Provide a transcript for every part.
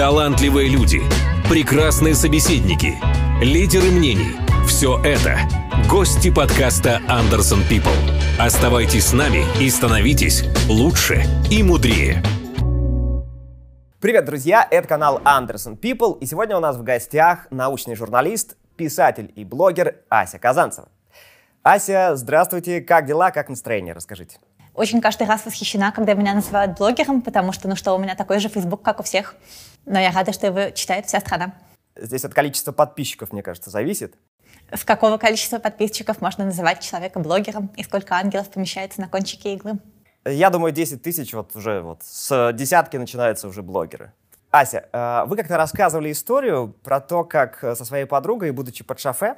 талантливые люди, прекрасные собеседники, лидеры мнений – все это – гости подкаста «Андерсон People». Оставайтесь с нами и становитесь лучше и мудрее. Привет, друзья! Это канал Anderson People, и сегодня у нас в гостях научный журналист, писатель и блогер Ася Казанцева. Ася, здравствуйте, как дела, как настроение, расскажите. Очень каждый раз восхищена, когда меня называют блогером, потому что, ну что, у меня такой же Facebook, как у всех. Но я рада, что его читает вся страна. Здесь от количества подписчиков, мне кажется, зависит. С какого количества подписчиков можно называть человека блогером и сколько ангелов помещается на кончике иглы? Я думаю, 10 тысяч вот уже вот с десятки начинаются уже блогеры. Ася, э, вы как-то рассказывали историю про то, как э, со своей подругой, будучи под шофе,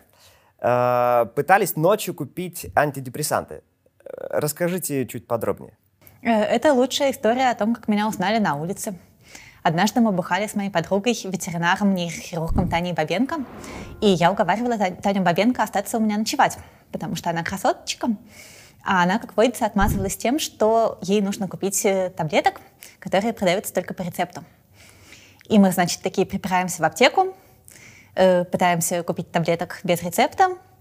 э, пытались ночью купить антидепрессанты. Расскажите чуть подробнее. Это лучшая история о том, как меня узнали на улице. Однажды мы бухали с моей подругой, ветеринаром, нейрохирургом Таней Бабенко, и я уговаривала Таню Бабенко остаться у меня ночевать, потому что она красоточка, а она, как водится, отмазывалась тем, что ей нужно купить таблеток, которые продаются только по рецепту. И мы, значит, такие припираемся в аптеку, э, пытаемся купить таблеток без рецепта, э,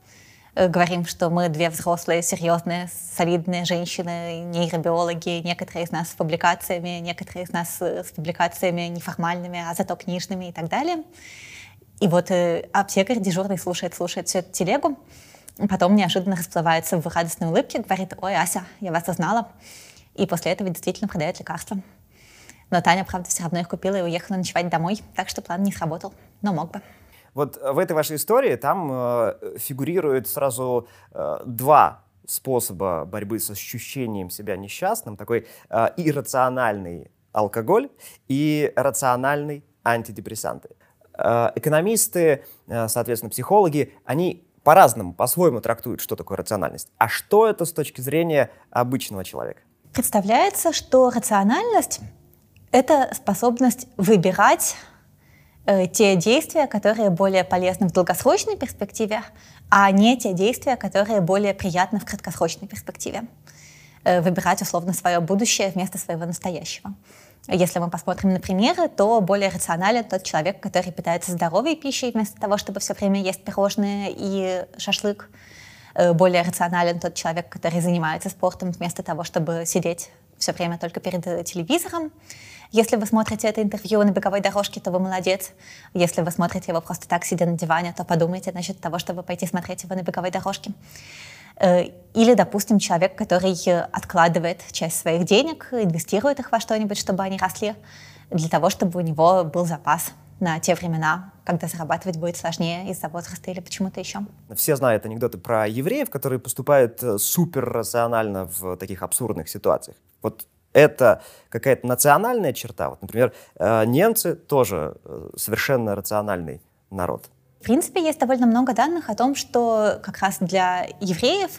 говорим, что мы две взрослые, серьезные, солидные женщины, нейробиологи, некоторые из нас с публикациями, некоторые из нас с публикациями неформальными, а зато книжными и так далее. И вот э, аптекарь дежурный слушает, слушает всю эту телегу, потом неожиданно расплывается в радостной улыбке, говорит, ой, Ася, я вас узнала. И после этого действительно продает лекарства. Но Таня, правда, все равно их купила и уехала ночевать домой, так что план не сработал, но мог бы. Вот в этой вашей истории там э, фигурирует сразу э, два способа борьбы с ощущением себя несчастным. Такой э, иррациональный алкоголь и рациональный антидепрессанты. Э, экономисты, э, соответственно, психологи, они по-разному, по-своему трактуют, что такое рациональность. А что это с точки зрения обычного человека? Представляется, что рациональность это способность выбирать э, те действия, которые более полезны в долгосрочной перспективе, а не те действия, которые более приятны в краткосрочной перспективе. Э, выбирать условно свое будущее вместо своего настоящего. Если мы посмотрим на примеры, то более рационален тот человек, который питается здоровой пищей вместо того, чтобы все время есть пирожные и шашлык. Э, более рационален тот человек, который занимается спортом вместо того, чтобы сидеть все время только перед телевизором. Если вы смотрите это интервью на беговой дорожке, то вы молодец. Если вы смотрите его просто так, сидя на диване, то подумайте насчет того, чтобы пойти смотреть его на беговой дорожке. Э, или, допустим, человек, который откладывает часть своих денег, инвестирует их во что-нибудь, чтобы они росли, для того, чтобы у него был запас на те времена, когда зарабатывать будет сложнее из-за возраста или почему-то еще. Все знают анекдоты про евреев, которые поступают э, суперрационально в таких абсурдных ситуациях. Вот это какая-то национальная черта. Вот, например, э, немцы тоже э, совершенно рациональный народ. В принципе, есть довольно много данных о том, что как раз для евреев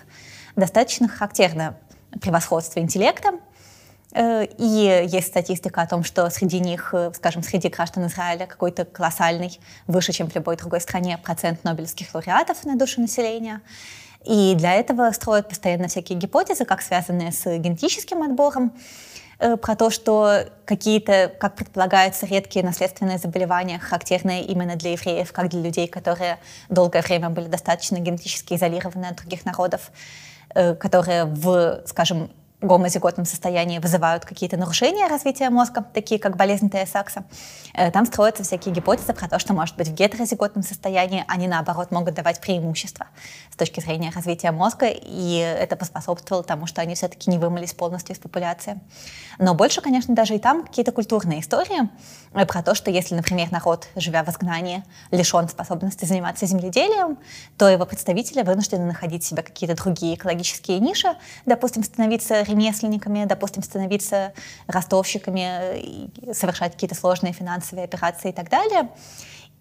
достаточно характерно превосходство интеллекта. Э, и есть статистика о том, что среди них, скажем, среди граждан Израиля какой-то колоссальный, выше, чем в любой другой стране, процент нобелевских лауреатов на душу населения. И для этого строят постоянно всякие гипотезы, как связанные с генетическим отбором, э, про то, что какие-то, как предполагается, редкие наследственные заболевания, характерные именно для евреев, как для людей, которые долгое время были достаточно генетически изолированы от других народов, э, которые в, скажем, гомозиготном состоянии вызывают какие-то нарушения развития мозга, такие как болезнь Тея-Сакса. Э, там строятся всякие гипотезы про то, что, может быть, в гетерозиготном состоянии они, наоборот, могут давать преимущества с точки зрения развития мозга, и это поспособствовало тому, что они все-таки не вымылись полностью из популяции. Но больше, конечно, даже и там какие-то культурные истории э, про то, что если, например, народ, живя в изгнании, лишен способности заниматься земледелием, то его представители вынуждены находить себе какие-то другие экологические ниши, допустим, становиться ремесленниками, допустим, становиться ростовщиками, совершать какие-то сложные финансовые операции и так далее.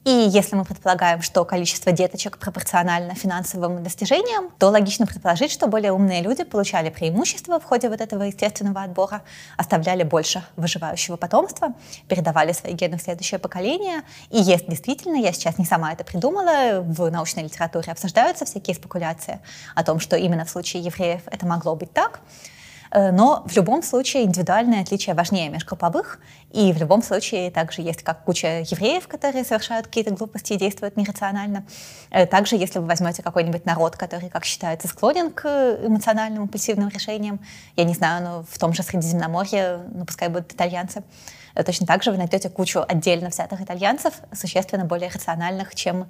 И если мы предполагаем, что количество деточек пропорционально финансовым достижениям, то логично предположить, что более умные люди получали преимущество в ходе вот этого естественного отбора, оставляли больше выживающего потомства, передавали свои гены в следующее поколение. И есть действительно, я сейчас не сама это придумала, в научной литературе обсуждаются всякие спекуляции о том, что именно в случае евреев это могло быть так. Э, но в любом случае индивидуальные отличия важнее межгрупповых, и в любом случае также есть как куча евреев, которые совершают какие-то глупости и действуют нерационально. Э, также, если вы возьмете какой-нибудь народ, который, как считается, склонен к эмоциональным, импульсивным решениям, я не знаю, ну, в том же Средиземноморье, ну, пускай будут итальянцы, э, точно так же вы найдете кучу отдельно взятых итальянцев, существенно более рациональных, чем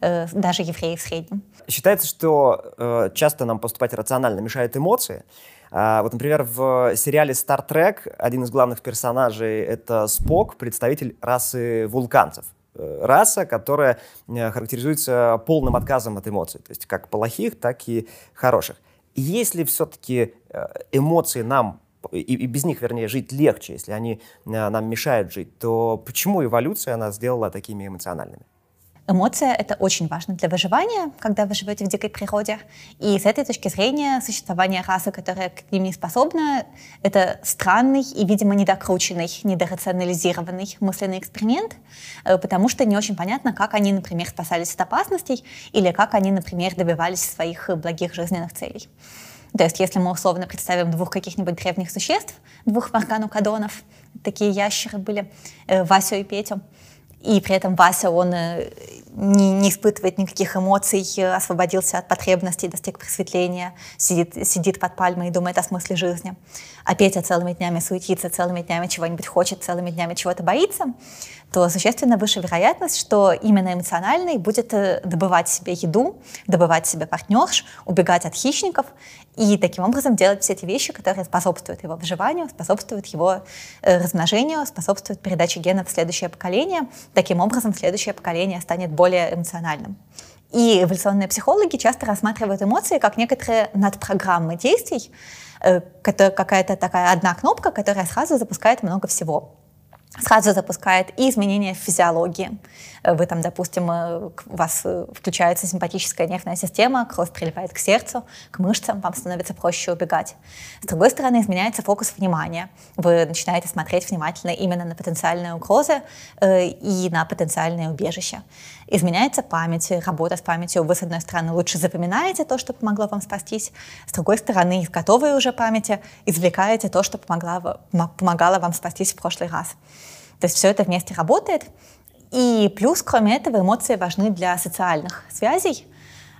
э, даже евреи в среднем. Считается, что э, часто нам поступать рационально мешают эмоции. А, вот, например, в сериале Star Trek один из главных персонажей — это Спок, представитель расы вулканцев. Э, раса, которая э, характеризуется полным отказом от эмоций, то есть как плохих, так и хороших. Если все-таки э, эмоции нам и, и без них, вернее, жить легче, если они нам мешают жить, то почему эволюция нас сделала такими эмоциональными? Эмоция — это очень важно для выживания, когда вы живете в дикой природе. И с этой точки зрения существование расы, которая к ним не способна, это странный и, видимо, недокрученный, недорационализированный мысленный эксперимент, э, потому что не очень понятно, как они, например, спасались от опасностей или как они, например, добивались своих благих жизненных целей. То есть, если мы условно представим двух каких-нибудь древних существ, двух марганукадонов, такие ящеры были, э, Васю и Петю, и при этом Вася, он э, не, не испытывает никаких эмоций, освободился от потребностей, достиг просветления, сидит, сидит под пальмой и думает о смысле жизни. А Петя целыми днями суетится, целыми днями чего-нибудь хочет, целыми днями чего-то боится то существенно выше вероятность, что именно эмоциональный будет э, добывать себе еду, добывать себе партнерш, убегать от хищников и таким образом делать все эти вещи, которые способствуют его выживанию, способствуют его э, размножению, способствуют передаче генов в следующее поколение. Таким образом, следующее поколение станет более эмоциональным. И эволюционные психологи часто рассматривают эмоции как некоторые надпрограммы действий, э, какая-то такая одна кнопка, которая сразу запускает много всего сразу запускает и изменения в физиологии. Э, вы там, допустим, у вас э, включается симпатическая нервная система, кровь прилипает к сердцу, к мышцам, вам становится проще убегать. С другой стороны, изменяется фокус внимания. Вы начинаете смотреть внимательно именно на потенциальные угрозы и на потенциальные убежища. Изменяется память, работа с памятью. Вы, с одной стороны, лучше запоминаете то, что помогло вам спастись, с другой стороны, из готовой уже памяти извлекаете то, что помогало, помогало вам спастись в прошлый раз. То есть все это вместе работает. И плюс, кроме этого, эмоции важны для социальных связей.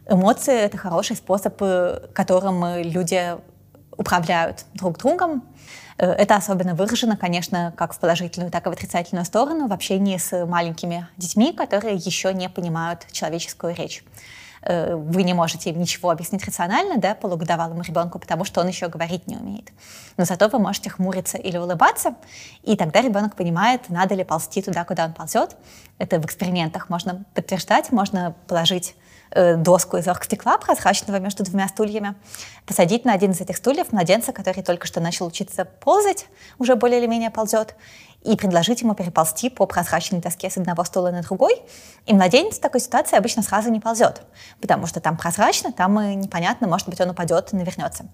Эмоции — это хороший способ, э, которым люди управляют друг другом. Э, это особенно выражено, конечно, как в положительную, так и в отрицательную сторону в общении с маленькими детьми, которые еще не понимают человеческую речь. Э, вы не можете им ничего объяснить рационально, да, полугодовалому ребенку, потому что он еще говорить не умеет. Но зато вы можете хмуриться или улыбаться, и тогда ребенок понимает, надо ли ползти туда, куда он ползет. Это в экспериментах можно подтверждать, можно положить доску из оргстекла прозрачного между двумя стульями, посадить на один из этих стульев младенца, который только что начал учиться ползать, уже более или менее ползет, и предложить ему переползти по прозрачной доске с одного стула на другой. И младенец в такой ситуации обычно сразу не ползет, потому что там прозрачно, там и непонятно, может быть, он упадет и навернется.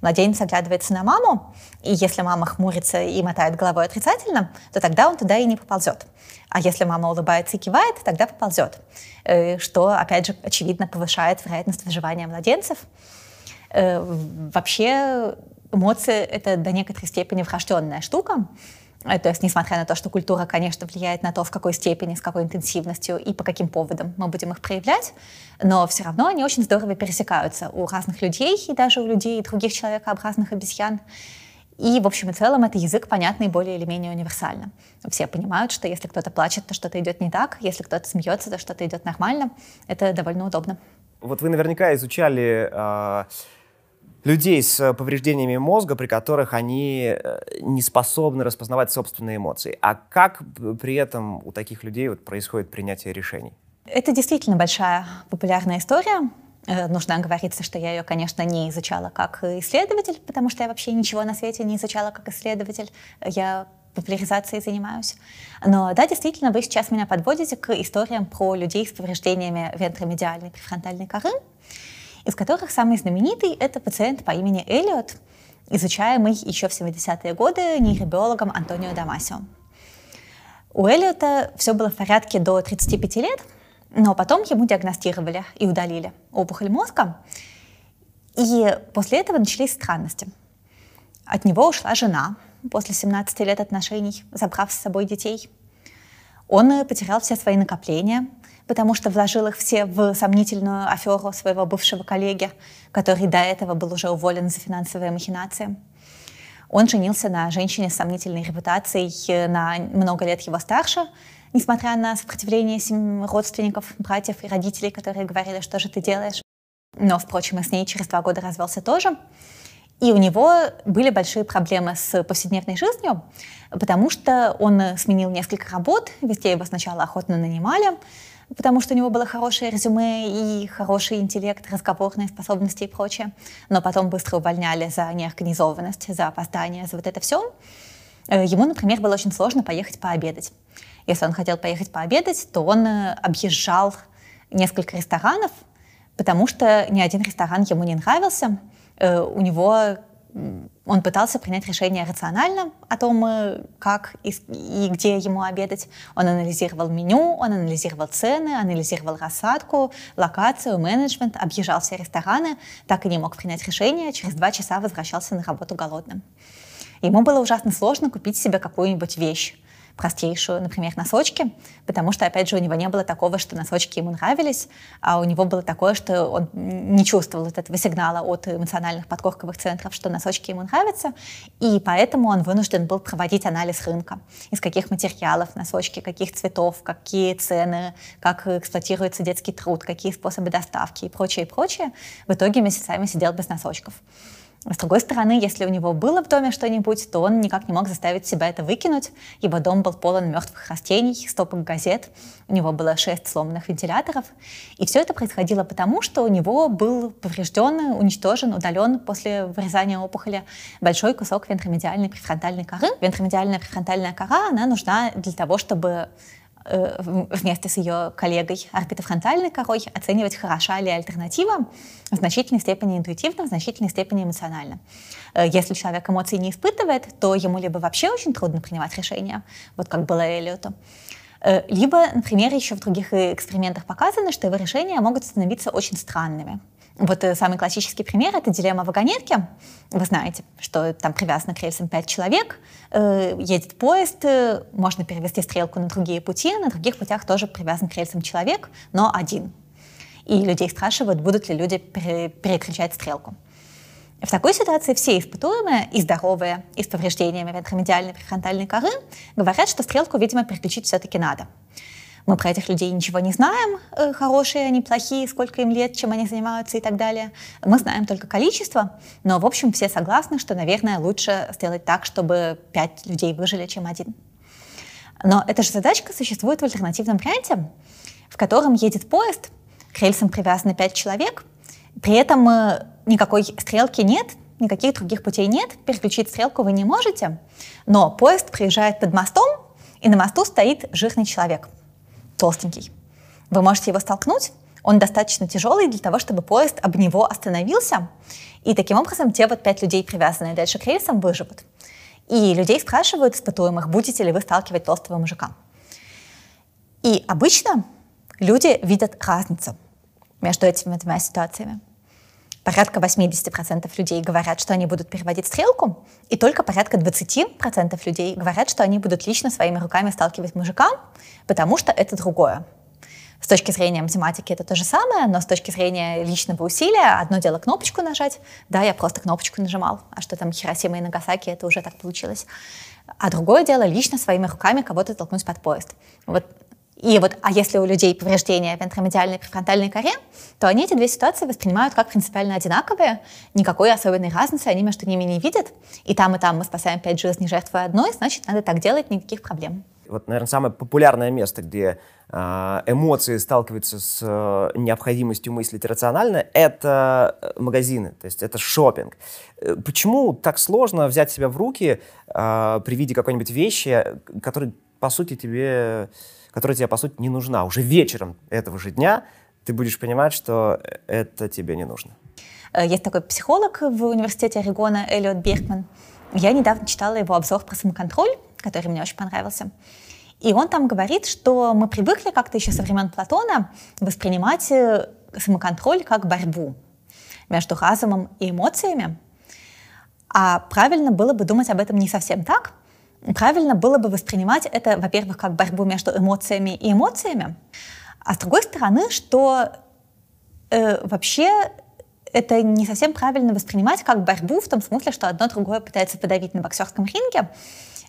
Младенец оглядывается на маму, и если мама хмурится и мотает головой отрицательно, то тогда он туда и не поползет. А если мама улыбается и кивает, тогда поползет, э, что, опять же, очевидно повышает вероятность выживания младенцев. Э, вообще эмоции — это до некоторой степени врожденная штука, то есть, несмотря на то, что культура, конечно, влияет на то, в какой степени, с какой интенсивностью и по каким поводам мы будем их проявлять, но все равно они очень здорово пересекаются у разных людей и даже у людей других человекообразных обезьян. И, в общем и целом, это язык понятный более или менее универсально. Все понимают, что если кто-то плачет, то что-то идет не так, если кто-то смеется, то что-то идет нормально. Это довольно удобно. Вот вы наверняка изучали э, людей с повреждениями мозга, при которых они э, не способны распознавать собственные эмоции. А как при этом у таких людей вот происходит принятие решений? Это действительно большая популярная история. Э, нужно оговориться, что я ее, конечно, не изучала как исследователь, потому что я вообще ничего на свете не изучала как исследователь. Я популяризацией занимаюсь. Но да, действительно, вы сейчас меня подводите к историям про людей с повреждениями вентромедиальной префронтальной коры из которых самый знаменитый — это пациент по имени Эллиот, изучаемый еще в 70-е годы нейробиологом Антонио Дамасио. У Эллиота все было в порядке до 35 лет, но потом ему диагностировали и удалили опухоль мозга. И после этого начались странности. От него ушла жена после 17 лет отношений, забрав с собой детей. Он потерял все свои накопления, потому что вложил их все в сомнительную аферу своего бывшего коллеги, который до этого был уже уволен за финансовые махинации. Он женился на женщине с сомнительной репутацией на много лет его старше, несмотря на сопротивление родственников, братьев и родителей, которые говорили, что же ты делаешь. Но, впрочем, и с ней через два года развелся тоже. И у него были большие проблемы с повседневной жизнью, потому что он сменил несколько работ, везде его сначала охотно нанимали, потому что у него было хорошее резюме и хороший интеллект, разговорные способности и прочее. Но потом быстро увольняли за неорганизованность, за опоздание, за вот это все. Э, ему, например, было очень сложно поехать пообедать. Если он хотел поехать пообедать, то он э, объезжал несколько ресторанов, потому что ни один ресторан ему не нравился. Э, у него он пытался принять решение рационально о том, э, как и, и где ему обедать. Он анализировал меню, он анализировал цены, анализировал рассадку, локацию, менеджмент, объезжал все рестораны, так и не мог принять решение, через два часа возвращался на работу голодным. Ему было ужасно сложно купить себе какую-нибудь вещь простейшую, например, носочки, потому что, опять же, у него не было такого, что носочки ему нравились, а у него было такое, что он не чувствовал вот этого сигнала от эмоциональных подкорковых центров, что носочки ему нравятся, и поэтому он вынужден был проводить анализ рынка, из каких материалов носочки, каких цветов, какие цены, как эксплуатируется детский труд, какие способы доставки и прочее, и прочее. В итоге месяцами сидел без носочков. С другой стороны, если у него было в доме что-нибудь, то он никак не мог заставить себя это выкинуть. Его дом был полон мертвых растений, стопок газет, у него было шесть сломанных вентиляторов. И все это происходило потому, что у него был поврежден, уничтожен, удален после вырезания опухоли большой кусок вентромедиальной префронтальной коры. Вентромедиальная префронтальная кора, она нужна для того, чтобы вместе с ее коллегой орбитофронтальной корой оценивать, хороша ли альтернатива в значительной степени интуитивно, в значительной степени эмоционально. Э, если человек эмоций не испытывает, то ему либо вообще очень трудно принимать решения, вот как было Эллиоту, э, либо, например, еще в других экспериментах показано, что его решения могут становиться очень странными. Вот э, самый классический пример — это дилемма вагонетки. Вы знаете, что там привязано к рельсам пять человек, э, едет поезд, э, можно перевести стрелку на другие пути, на других путях тоже привязан к рельсам человек, но один. И людей спрашивают, будут ли люди пере переключать стрелку. В такой ситуации все испытуемые, и здоровые, и с повреждениями вентромедиальной префронтальной коры, говорят, что стрелку, видимо, переключить все-таки надо. Мы про этих людей ничего не знаем, э, хорошие они, плохие, сколько им лет, чем они занимаются и так далее. Мы знаем только количество, но, в общем, все согласны, что, наверное, лучше сделать так, чтобы пять людей выжили, чем один. Но эта же задачка существует в альтернативном варианте, в котором едет поезд, к рельсам привязаны пять человек, при этом э, никакой стрелки нет, никаких других путей нет, переключить стрелку вы не можете, но поезд приезжает под мостом, и на мосту стоит жирный человек — толстенький. Вы можете его столкнуть, он достаточно тяжелый для того, чтобы поезд об него остановился, и таким образом те вот пять людей, привязанные дальше к рельсам, выживут. И людей спрашивают, испытуемых, будете ли вы сталкивать толстого мужика. И обычно люди видят разницу между этими двумя ситуациями. Порядка 80% людей говорят, что они будут переводить стрелку, и только порядка 20% людей говорят, что они будут лично своими руками сталкивать мужика, потому что это другое. С точки зрения математики это то же самое, но с точки зрения личного усилия одно дело кнопочку нажать, да, я просто кнопочку нажимал, а что там Хиросима и Нагасаки, это уже так получилось. А другое дело лично своими руками кого-то толкнуть под поезд. Вот и вот, а если у людей повреждения вентромедиальной префронтальной коре, то они эти две ситуации воспринимают как принципиально одинаковые, никакой особенной разницы они между ними не видят. И там, и там мы спасаем пять жизней, жертвой одной, значит, надо так делать, никаких проблем. Вот, наверное, самое популярное место, где э, эмоции сталкиваются с э, необходимостью мыслить рационально, это э, магазины, то есть это шопинг. Э, почему так сложно взять себя в руки э, при виде какой-нибудь вещи, которая, по сути, тебе которая тебе, по сути, не нужна. Уже вечером этого же дня ты будешь понимать, что это тебе не нужно. Э, есть такой психолог в университете Орегона Эллиот Бергман. Я недавно читала его обзор про самоконтроль, который мне очень понравился. И он там говорит, что мы привыкли как-то еще со времен Платона воспринимать э, самоконтроль как борьбу между разумом и эмоциями. А правильно было бы думать об этом не совсем так. Правильно было бы воспринимать это, во-первых, как борьбу между эмоциями и эмоциями, а с другой стороны, что э, вообще это не совсем правильно воспринимать как борьбу в том смысле, что одно другое пытается подавить на боксерском ринге.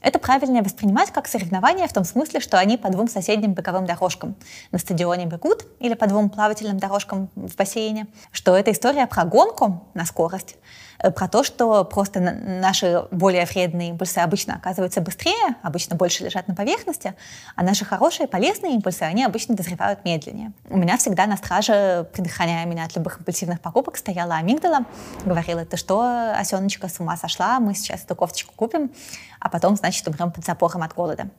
Это правильнее воспринимать как соревнование в том смысле, что они по двум соседним беговым дорожкам. На стадионе бегут или по двум плавательным дорожкам в бассейне, что это история про гонку на скорость, про то, что просто наши более вредные импульсы обычно оказываются быстрее, обычно больше лежат на поверхности, а наши хорошие, полезные импульсы, они обычно дозревают медленнее. У меня всегда на страже, предохраняя меня от любых импульсивных покупок, стояла амигдала, говорила, ты что, осеночка, с ума сошла, мы сейчас эту кофточку купим, а потом, значит, умрем под запором от голода.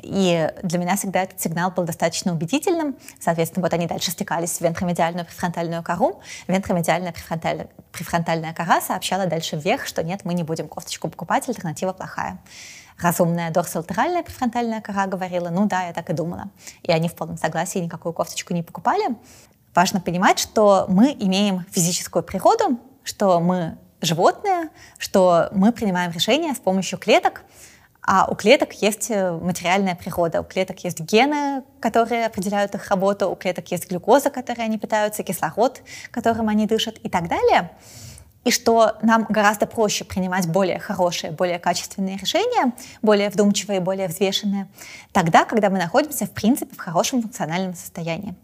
И для меня всегда этот сигнал был достаточно убедительным. Соответственно, вот они дальше стекались в вентромедиальную префронтальную кору. Вентромедиальная префронтальная, префронтальная кора сообщала дальше вверх, что нет, мы не будем кофточку покупать, альтернатива плохая. Разумная дорсолатеральная префронтальная кора говорила, ну да, я так и думала. И они в полном согласии никакую кофточку не покупали. Важно понимать, что мы имеем физическую природу, что мы животные, что мы принимаем решения с помощью клеток, а у клеток есть э, материальная природа, у клеток есть гены, которые определяют их работу, у клеток есть глюкоза, которой они питаются, кислород, которым они дышат и так далее. И что нам гораздо проще принимать более хорошие, более качественные решения, более вдумчивые, более взвешенные, тогда, когда мы находимся, в принципе, в хорошем функциональном состоянии.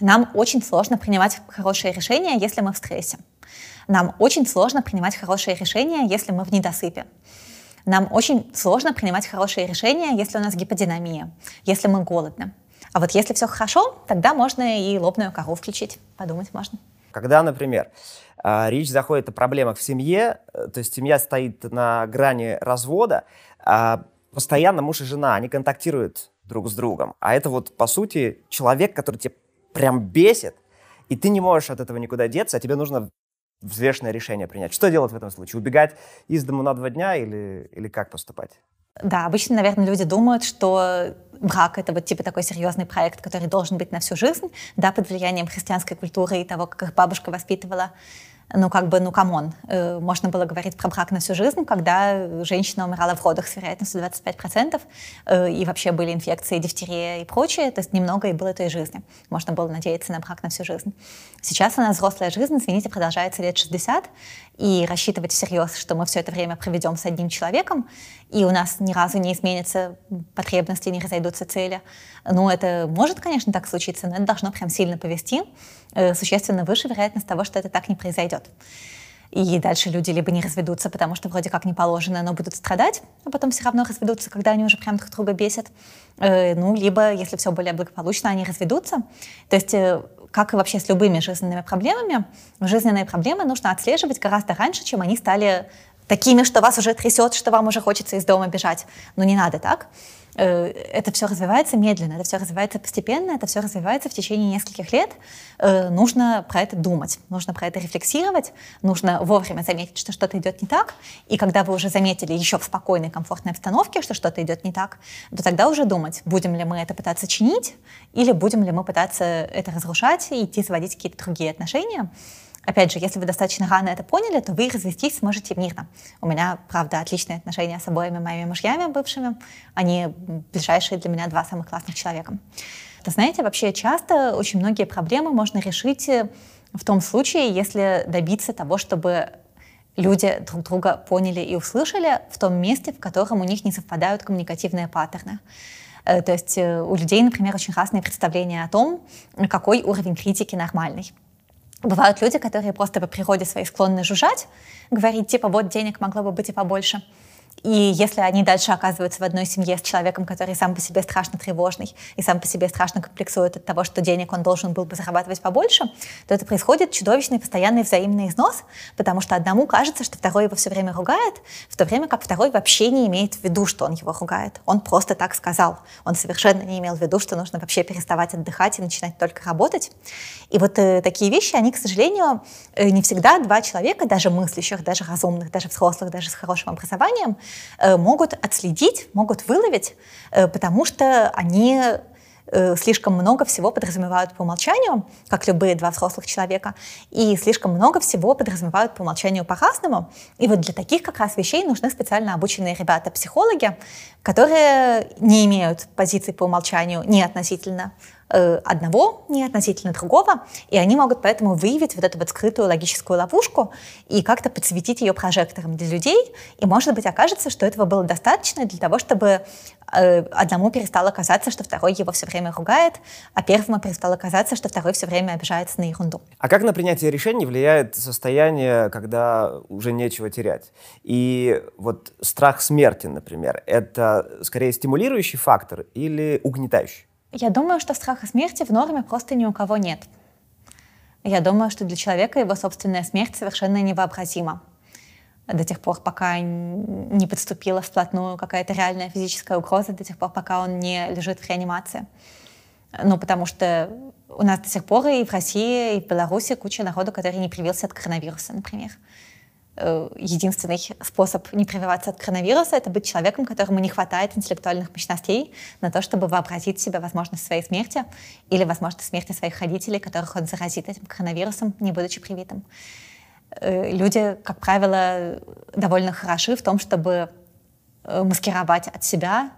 Нам очень сложно принимать хорошие решения, если мы в стрессе. Нам очень сложно принимать хорошие решения, если мы в недосыпе. Нам очень сложно принимать хорошие решения, если у нас гиподинамия, если мы голодны. А вот если все хорошо, тогда можно и лобную кору включить, подумать можно. Когда, например, а, речь заходит о проблемах в семье, э, то есть семья стоит на грани развода, а постоянно муж и жена, они контактируют друг с другом. А это вот, по сути, человек, который тебе прям бесит, и ты не можешь от этого никуда деться, а тебе нужно взвешенное решение принять. Что делать в этом случае? Убегать из дома на два дня или, или как поступать? Да, обычно, наверное, люди думают, что брак — это вот типа такой серьезный проект, который должен быть на всю жизнь, да, под влиянием христианской культуры и того, как их бабушка воспитывала ну, как бы, ну, come on, э, можно было говорить про брак на всю жизнь, когда женщина умирала в родах с вероятностью 25%, э, и вообще были инфекции, дифтерия и прочее, то есть немного и было той жизни. Можно было надеяться на брак на всю жизнь. Сейчас у нас взрослая жизнь, извините, продолжается лет 60, и рассчитывать всерьез, что мы все это время проведем с одним человеком, и у нас ни разу не изменятся потребности, не разойдутся цели. Ну, это может, конечно, так случиться, но это должно прям сильно повести. Э, существенно выше вероятность того, что это так не произойдет. И дальше люди либо не разведутся, потому что вроде как не положено, но будут страдать, а потом все равно разведутся, когда они уже прям друг друга бесят. Э, ну, либо, если все более благополучно, они разведутся. То есть э, как и вообще с любыми жизненными проблемами, жизненные проблемы нужно отслеживать гораздо раньше, чем они стали такими, что вас уже трясет, что вам уже хочется из дома бежать. Но не надо так. Э, это все развивается медленно, это все развивается постепенно, это все развивается в течение нескольких лет. Э, нужно про это думать, нужно про это рефлексировать, нужно вовремя заметить, что что-то идет не так. И когда вы уже заметили еще в спокойной, комфортной обстановке, что что-то идет не так, то тогда уже думать, будем ли мы это пытаться чинить или будем ли мы пытаться это разрушать и идти заводить какие-то другие отношения. Опять же, если вы достаточно рано это поняли, то вы развестись сможете мирно. У меня, правда, отличные отношения с обоими моими мужьями бывшими. Они ближайшие для меня два самых классных человека. То знаете, вообще часто очень многие проблемы можно решить э, в том случае, если добиться того, чтобы люди друг друга поняли и услышали в том месте, в котором у них не совпадают коммуникативные паттерны. Э, то есть э, у людей, например, очень разные представления о том, какой уровень критики нормальный. Бывают люди, которые просто по природе своей склонны жужжать, говорить, типа, вот денег могло бы быть и побольше. И если они дальше оказываются в одной семье с человеком, который сам по себе страшно тревожный и сам по себе страшно комплексует от того, что денег он должен был бы зарабатывать побольше, то это происходит чудовищный постоянный взаимный износ, потому что одному кажется, что второй его все время ругает, в то время как второй вообще не имеет в виду, что он его ругает. Он просто так сказал. Он совершенно не имел в виду, что нужно вообще переставать отдыхать и начинать только работать. И вот э, такие вещи, они, к сожалению, э, не всегда два человека, даже мыслящих, даже разумных, даже взрослых, даже с хорошим образованием, могут отследить, могут выловить, э, потому что они э, слишком много всего подразумевают по умолчанию, как любые два взрослых человека, и слишком много всего подразумевают по умолчанию по-разному. И вот для таких как раз вещей нужны специально обученные ребята-психологи, которые не имеют позиции по умолчанию ни относительно Э, одного, не относительно другого, и они могут поэтому выявить вот эту вот скрытую логическую ловушку и как-то подсветить ее прожектором для людей, и, может быть, окажется, что этого было достаточно для того, чтобы э, одному перестало казаться, что второй его все время ругает, а первому перестало казаться, что второй все время обижается на ерунду. А как на принятие решений влияет состояние, когда уже нечего терять? И вот страх смерти, например, это скорее стимулирующий фактор или угнетающий? Я думаю, что страха смерти в норме просто ни у кого нет. Я думаю, что для человека его собственная смерть совершенно невообразима. До тех пор, пока не подступила вплотную какая-то реальная физическая угроза, до тех пор, пока он не лежит в реанимации. Ну, потому что у нас до сих пор и в России, и в Беларуси куча народу, который не привился от коронавируса, например. Э, единственный способ не прививаться от коронавируса — это быть человеком, которому не хватает интеллектуальных мощностей на то, чтобы вообразить себе возможность своей смерти или возможность смерти своих родителей, которых он заразит этим коронавирусом, не будучи привитым. Э, люди, как правило, довольно хороши в том, чтобы э, маскировать от себя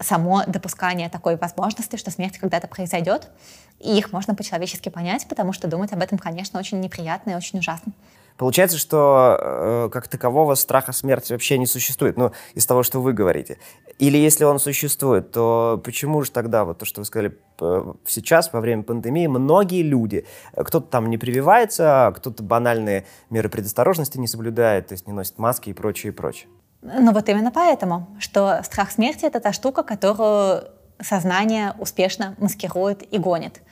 само допускание такой возможности, что смерть когда-то произойдет, и их можно по-человечески понять, потому что думать об этом, конечно, очень неприятно и очень ужасно. Получается, что э, как такового страха смерти вообще не существует, ну, из того, что вы говорите. Или если он существует, то почему же тогда, вот то, что вы сказали э, сейчас, во время пандемии, многие люди, э, кто-то там не прививается, а кто-то банальные меры предосторожности не соблюдает, то есть не носит маски и прочее, и прочее. Ну вот именно поэтому, что страх смерти — это та штука, которую сознание успешно маскирует и гонит.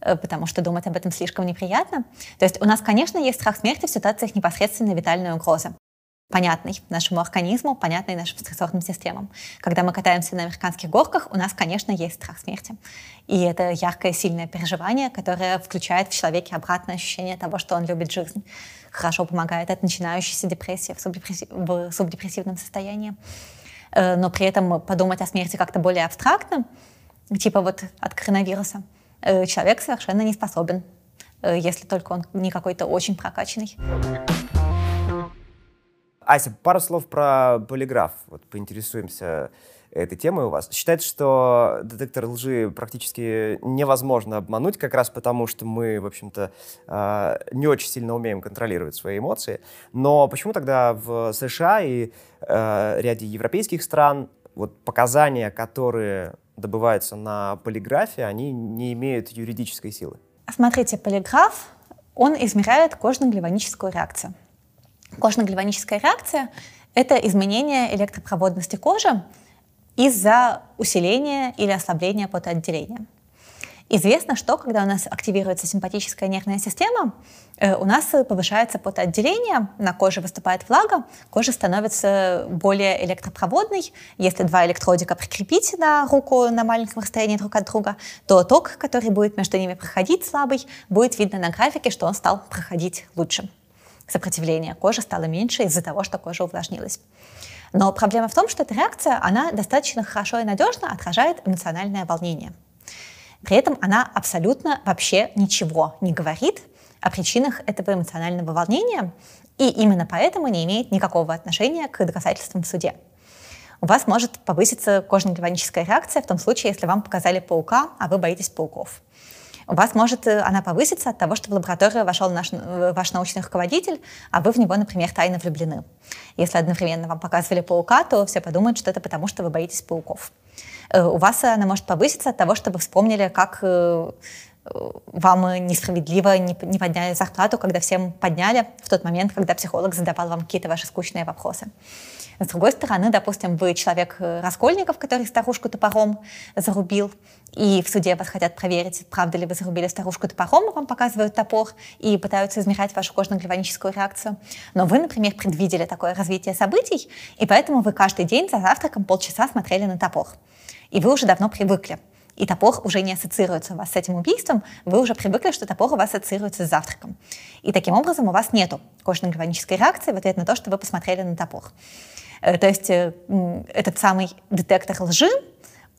Э, потому что думать об этом слишком неприятно. То есть у нас, конечно, есть страх смерти в ситуациях непосредственной витальной угрозы понятный нашему организму, понятный нашим стрессорным системам. Когда мы катаемся на американских горках, у нас, конечно, есть страх смерти. И это яркое, сильное переживание, которое включает в человеке обратное ощущение того, что он любит жизнь. Хорошо помогает от начинающейся депрессии в, субдепрессив... в субдепрессивном состоянии. Э, но при этом подумать о смерти как-то более абстрактно, типа вот от коронавируса — человек совершенно не способен, э, если только он не какой-то очень прокачанный. Ася, пару слов про полиграф. Вот поинтересуемся этой темой у вас. Считается, что детектор лжи практически невозможно обмануть, как раз потому, что мы, в общем-то, э, не очень сильно умеем контролировать свои эмоции. Но почему тогда в США и ряде европейских стран вот показания, которые добываются на полиграфе, они не имеют юридической силы. Смотрите, полиграф, он измеряет кожно-гальваническую реакцию. Кожно-гальваническая реакция — это изменение электропроводности кожи из-за усиления или ослабления потоотделения. Известно, что когда у нас активируется симпатическая нервная система, э, у нас повышается потоотделение, на коже выступает влага, кожа становится более электропроводной. Если два электродика прикрепить на руку на маленьком расстоянии друг от друга, то ток, который будет между ними проходить слабый, будет видно на графике, что он стал проходить лучше. Сопротивление кожи стало меньше из-за того, что кожа увлажнилась. Но проблема в том, что эта реакция, она достаточно хорошо и надежно отражает эмоциональное волнение – при этом она абсолютно вообще ничего не говорит о причинах этого эмоционального волнения, и именно поэтому не имеет никакого отношения к доказательствам в суде. У вас может повыситься кожно-гальваническая реакция в том случае, если вам показали паука, а вы боитесь пауков. У вас может э, она повыситься от того, что в лабораторию вошел наш, э, ваш научный руководитель, а вы в него, например, тайно влюблены. Если одновременно вам показывали паука, то все подумают, что это потому, что вы боитесь пауков. Э, у вас она может повыситься от того, что вы вспомнили, как э, вам несправедливо не подняли зарплату, когда всем подняли в тот момент, когда психолог задавал вам какие-то ваши скучные вопросы. С другой стороны, допустим, вы человек э, Раскольников, который старушку топором зарубил, и в суде вас хотят проверить, правда ли вы зарубили старушку топором, вам показывают топор и пытаются измерять вашу кожно-гальваническую реакцию. Но вы, например, предвидели такое развитие событий, и поэтому вы каждый день за завтраком полчаса смотрели на топор и вы уже давно привыкли. И топор уже не ассоциируется у вас с этим убийством, вы уже привыкли, что топор у вас ассоциируется с завтраком. И таким образом у вас нету кожно-гальванической реакции в ответ на то, что вы посмотрели на топор. Э, то есть э, этот самый детектор лжи,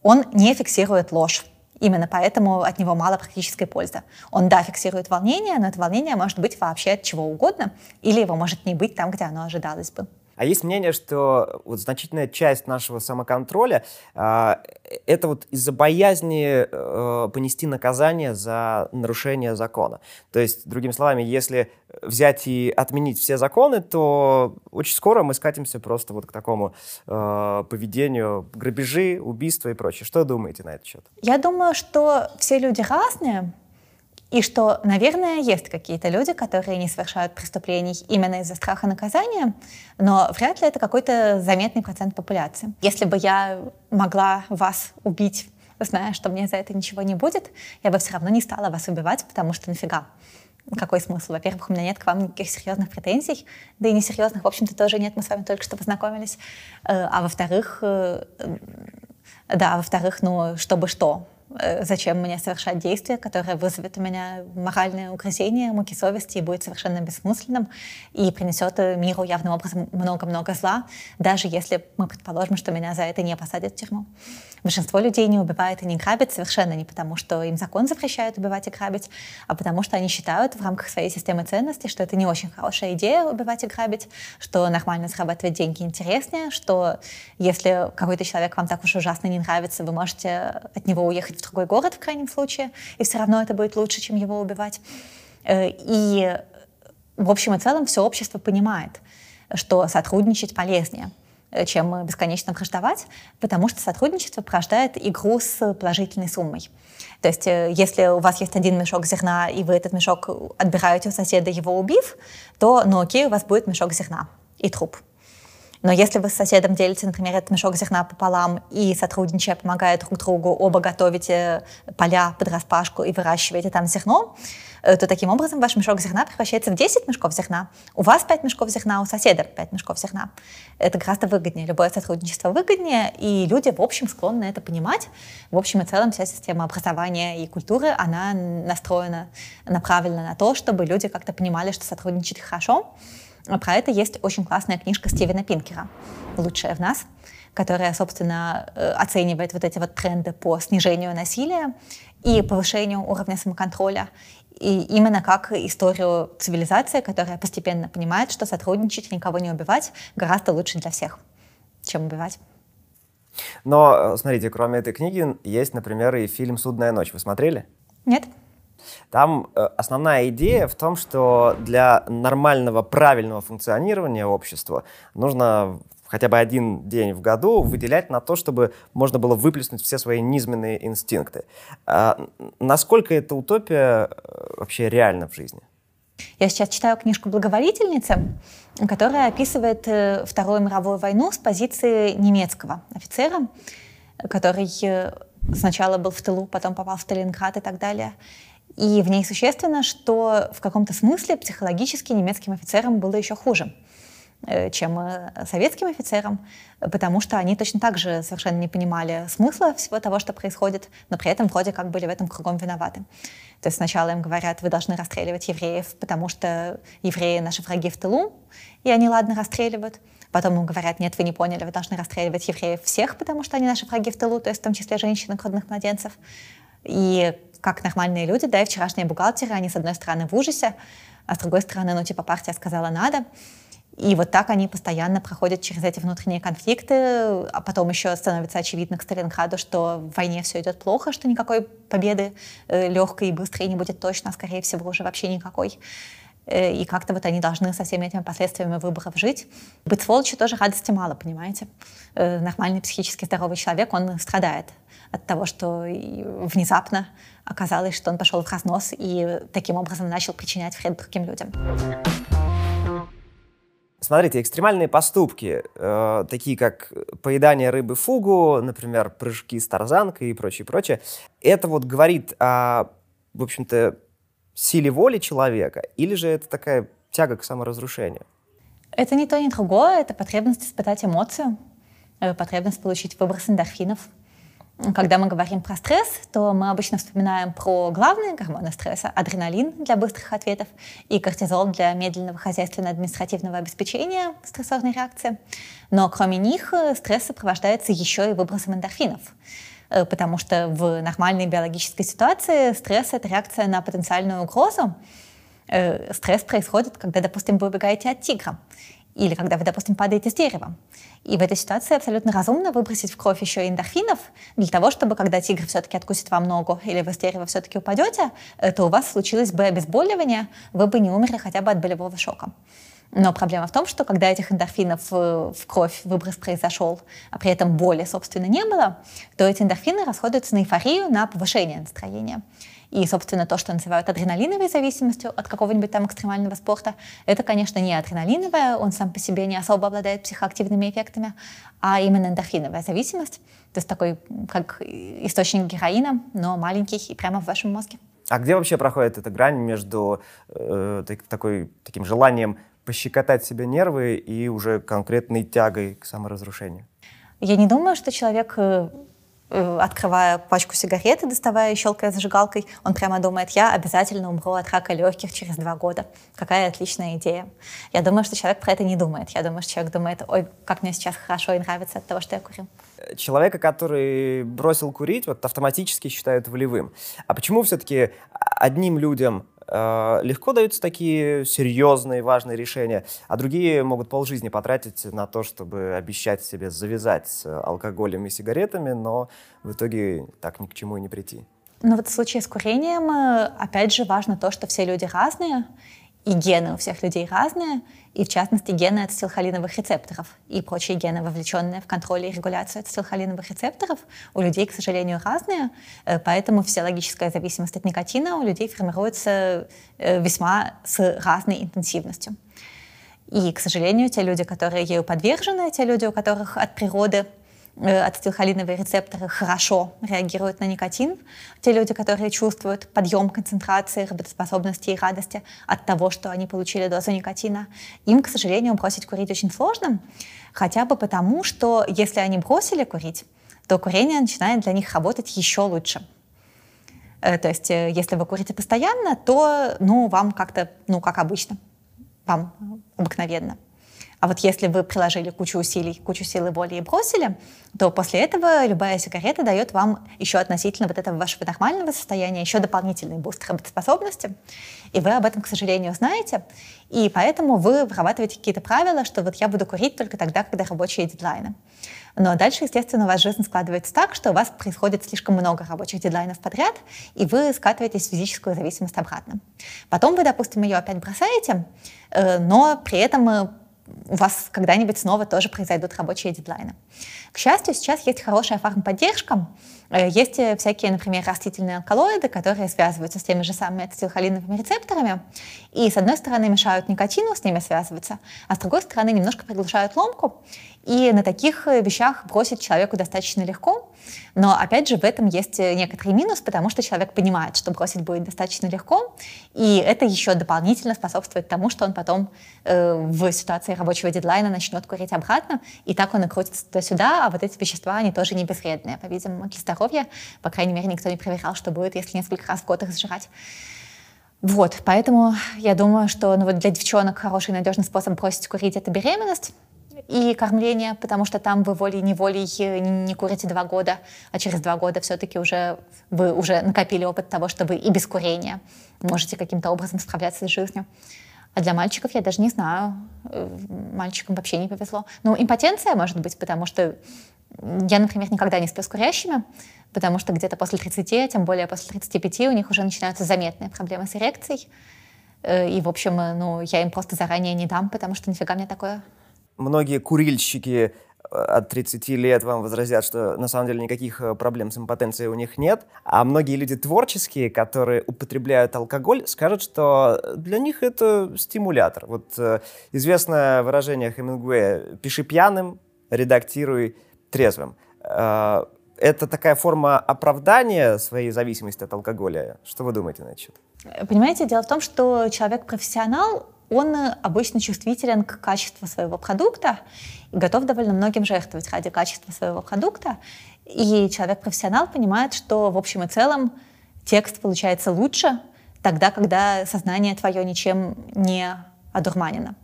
он не фиксирует ложь. Именно поэтому от него мало практической пользы. Он, да, фиксирует волнение, но это волнение может быть вообще от чего угодно, или его может не быть там, где оно ожидалось бы. А есть мнение, что вот значительная часть нашего самоконтроля э, это вот из-за боязни э, понести наказание за нарушение закона. То есть, другими словами, если взять и отменить все законы, то очень скоро мы скатимся просто вот к такому э, поведению грабежи, убийства и прочее. Что думаете на этот счет? Я думаю, что все люди разные, и что, наверное, есть какие-то люди, которые не совершают преступлений именно из-за страха наказания, но вряд ли это какой-то заметный процент популяции. Если бы я могла вас убить, зная, что мне за это ничего не будет, я бы все равно не стала вас убивать, потому что нафига? Какой смысл? Во-первых, у меня нет к вам никаких серьезных претензий, да и несерьезных, в общем-то, тоже нет, мы с вами только что познакомились. Э, а во-вторых, э, да, во-вторых, ну, чтобы что? Э, зачем мне совершать действие, которое вызовет у меня моральное угрызение, муки совести и будет совершенно бессмысленным и принесет миру явным образом много-много зла, даже если мы предположим, что меня за это не посадят в тюрьму. Большинство людей не убивает и не грабит совершенно не потому, что им закон запрещает убивать и грабить, а потому что они считают в рамках своей системы ценностей, что это не очень хорошая идея убивать и грабить, что нормально зарабатывать деньги интереснее, что если какой-то человек вам так уж ужасно не нравится, вы можете от него уехать в другой город в крайнем случае, и все равно это будет лучше, чем его убивать. Э, и в общем и целом все общество понимает, что сотрудничать полезнее чем бесконечно враждовать, потому что сотрудничество порождает игру с положительной суммой. То есть, э, если у вас есть один мешок зерна, и вы этот мешок отбираете у соседа, его убив, то, ну окей, у вас будет мешок зерна и труп. Но если вы с соседом делите, например, этот мешок зерна пополам и сотрудничая, помогая друг другу, оба готовите поля под распашку и выращиваете там зерно, э, то таким образом ваш мешок зерна превращается в 10 мешков зерна. У вас 5 мешков зерна, у соседа 5 мешков зерна. Это гораздо выгоднее. Любое сотрудничество выгоднее, и люди, в общем, склонны это понимать. В общем и целом вся система образования и культуры, она настроена, направлена на то, чтобы люди как-то понимали, что сотрудничать хорошо, про это есть очень классная книжка Стивена Пинкера «Лучшее в нас», которая, собственно, э, оценивает вот эти вот тренды по снижению насилия и повышению уровня самоконтроля. И именно как историю цивилизации, которая постепенно понимает, что сотрудничать, никого не убивать гораздо лучше для всех, чем убивать. Но, э, смотрите, кроме этой книги, есть, например, и фильм «Судная ночь». Вы смотрели? Нет. Там э, основная идея в том, что для нормального, правильного функционирования общества нужно хотя бы один день в году выделять на то, чтобы можно было выплеснуть все свои низменные инстинкты. А насколько эта утопия э, вообще реальна в жизни? Я сейчас читаю книжку «Благоволительница», которая описывает э, Вторую мировую войну с позиции немецкого офицера, который сначала был в тылу, потом попал в Сталинград и так далее. И в ней существенно, что в каком-то смысле психологически немецким офицерам было еще хуже э, чем э, советским офицерам, потому что они точно так же совершенно не понимали смысла всего того, что происходит, но при этом вроде как были в этом кругом виноваты. То есть сначала им говорят, вы должны расстреливать евреев, потому что евреи наши враги в тылу, и они, ладно, расстреливают. Потом им говорят, нет, вы не поняли, вы должны расстреливать евреев всех, потому что они наши враги в тылу, то есть в том числе женщин и грудных младенцев. И как нормальные люди, да, и вчерашние бухгалтеры, они с одной стороны в ужасе, а с другой стороны, ну, типа, партия сказала надо. И вот так они постоянно проходят через эти внутренние конфликты, а потом еще становится очевидно к Сталинграду, что в войне все идет плохо, что никакой победы э, легкой и быстрой не будет точно, а скорее всего уже вообще никакой. Э, и как-то вот они должны со всеми этими последствиями выборов жить. Быть сволочью тоже радости мало, понимаете? Э, нормальный психически здоровый человек, он страдает от того, что внезапно оказалось, что он пошел в разнос и таким образом начал причинять вред другим людям. Смотрите, экстремальные поступки, э, такие как поедание рыбы фугу, например, прыжки с тарзанкой и прочее, прочее, это вот говорит о, в общем-то, силе воли человека, или же это такая тяга к саморазрушению? Это не то, ни другое, это потребность испытать эмоцию, э, потребность получить выброс эндорфинов – когда мы говорим про стресс, то мы обычно вспоминаем про главные гормоны стресса – адреналин для быстрых ответов и кортизол для медленного хозяйственно-административного обеспечения стрессорной реакции. Но кроме них э, стресс сопровождается еще и выбросом эндорфинов. Э, потому что в нормальной биологической ситуации стресс — это реакция на потенциальную угрозу. Э, стресс происходит, когда, допустим, вы убегаете от тигра или когда вы, допустим, падаете с дерева. И в этой ситуации абсолютно разумно выбросить в кровь еще эндорфинов для того, чтобы, когда тигр все-таки откусит вам ногу или вы с дерева все-таки упадете, то у вас случилось бы обезболивание, вы бы не умерли хотя бы от болевого шока. Но проблема в том, что когда этих эндорфинов в кровь выброс произошел, а при этом боли, собственно, не было, то эти эндорфины расходуются на эйфорию, на повышение настроения. И, собственно, то, что называют адреналиновой зависимостью от какого-нибудь там экстремального спорта, это, конечно, не адреналиновая, он сам по себе не особо обладает психоактивными эффектами, а именно эндорфиновая зависимость, то есть такой, как источник героина, но маленький и прямо в вашем мозге. А где вообще проходит эта грань между э, такой, таким желанием пощекотать себе нервы и уже конкретной тягой к саморазрушению? Я не думаю, что человек э, Э, открывая пачку сигарет и доставая щелкая зажигалкой, он прямо думает, я обязательно умру от рака легких через два года. Какая отличная идея. Я думаю, что человек про это не думает. Я думаю, что человек думает, ой, как мне сейчас хорошо и нравится от того, что я курю. Человека, который бросил курить, вот автоматически считают волевым. А почему все-таки одним людям легко даются такие серьезные, важные решения, а другие могут полжизни потратить на то, чтобы обещать себе завязать с алкоголем и сигаретами, но в итоге так ни к чему и не прийти. Ну вот в случае с курением, э, опять же, важно то, что все люди разные, и гены у всех людей разные, и в частности гены ацетилхолиновых рецепторов и прочие гены, вовлеченные в контроль и регуляцию ацетилхолиновых рецепторов, у людей, к сожалению, разные, э, поэтому физиологическая зависимость от никотина у людей формируется э, весьма с разной интенсивностью. И, к сожалению, те люди, которые ею подвержены, те люди, у которых от природы ацетилхолиновые рецепторы хорошо реагируют на никотин. Те люди, которые чувствуют подъем концентрации, работоспособности и радости от того, что они получили дозу никотина, им, к сожалению, бросить курить очень сложно, хотя бы потому, что если они бросили курить, то курение начинает для них работать еще лучше. Э, то есть, э, если вы курите постоянно, то, ну, вам как-то, ну, как обычно, вам обыкновенно. А вот если вы приложили кучу усилий, кучу силы воли и бросили, то после этого любая сигарета дает вам еще относительно вот этого вашего нормального состояния еще дополнительный буст работоспособности. И вы об этом, к сожалению, знаете. И поэтому вы вырабатываете какие-то правила, что вот я буду курить только тогда, когда рабочие дедлайны. Но дальше, естественно, у вас жизнь складывается так, что у вас происходит слишком много рабочих дедлайнов подряд, и вы скатываетесь в физическую зависимость обратно. Потом вы, допустим, ее опять бросаете, э, но при этом э, у вас когда-нибудь снова тоже произойдут рабочие дедлайны. К счастью, сейчас есть хорошая фармподдержка, Э, есть э, всякие, например, растительные алкалоиды, которые связываются с теми же самыми ацетилхолиновыми рецепторами, и с одной стороны мешают никотину с ними связываться, а с другой стороны немножко приглушают ломку, и на таких э, вещах бросить человеку достаточно легко, но опять же в этом есть некоторый минус, потому что человек понимает, что бросить будет достаточно легко, и это еще дополнительно способствует тому, что он потом э, в ситуации рабочего дедлайна начнет курить обратно, и так он и крутится туда-сюда, а вот эти вещества, они тоже не безвредные, по-видимому, для здоровья. По крайней мере, никто не проверял, что будет, если несколько раз в год их сжирать. Вот, поэтому я думаю, что ну, вот для девчонок хороший надежный способ бросить курить — это беременность и кормление, потому что там вы волей-неволей не курите два года, а через два года все-таки уже вы уже накопили опыт того, что вы и без курения можете каким-то образом справляться с жизнью. А для мальчиков я даже не знаю. Э, мальчикам вообще не повезло. Ну, импотенция может быть, потому что я, например, никогда не сплю с курящими, потому что где-то после 30, тем более после 35, у них уже начинаются заметные проблемы с эрекцией. Э, и, в общем, э, ну, я им просто заранее не дам, потому что нифига мне такое. Многие курильщики э, от 30 лет вам возразят, что на самом деле никаких проблем с импотенцией у них нет. А многие люди творческие, которые употребляют алкоголь, скажут, что для них это стимулятор. Вот известное выражение Хемингуэя «пиши пьяным, редактируй трезвым. Э, это такая форма оправдания своей зависимости от алкоголя. Что вы думаете на? Понимаете, дело в том, что человек-профессионал, он обычно чувствителен к качеству своего продукта и готов довольно многим жертвовать ради качества своего продукта. И человек-профессионал понимает, что в общем и целом текст получается лучше тогда, когда сознание твое ничем не одурманено.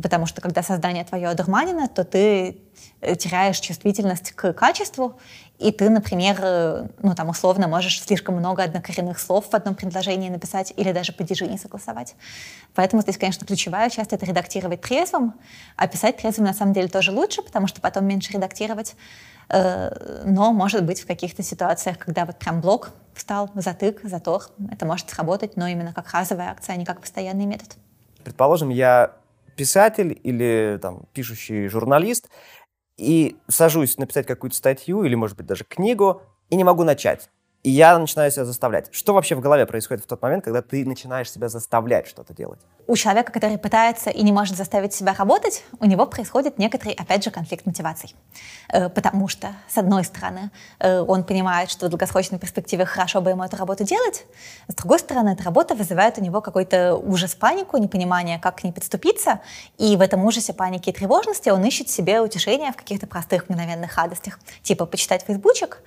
Потому что когда создание твое одурманено, то ты э, теряешь чувствительность к качеству, и ты, например, э, ну там условно можешь слишком много однокоренных слов в одном предложении написать или даже падежи не согласовать. Поэтому здесь, конечно, ключевая часть — это редактировать трезвым, а писать трезвым на самом деле тоже лучше, потому что потом меньше редактировать. Э, но, может быть, в каких-то ситуациях, когда вот прям блок встал, затык, затор, это может сработать, но именно как разовая акция, а не как постоянный метод. Предположим, я писатель или там пишущий журналист, и сажусь написать какую-то статью или, может быть, даже книгу, и не могу начать. И я начинаю себя заставлять. Что вообще в голове происходит в тот момент, когда ты начинаешь себя заставлять что-то делать? У человека, который пытается и не может заставить себя работать, у него происходит некоторый, опять же, конфликт мотиваций. Э, потому что, с одной стороны, э, он понимает, что в долгосрочной перспективе хорошо бы ему эту работу делать, с другой стороны, эта работа вызывает у него какой-то ужас, панику, непонимание, как к ней подступиться, и в этом ужасе, панике и тревожности он ищет себе утешение в каких-то простых мгновенных радостях, типа почитать фейсбучек,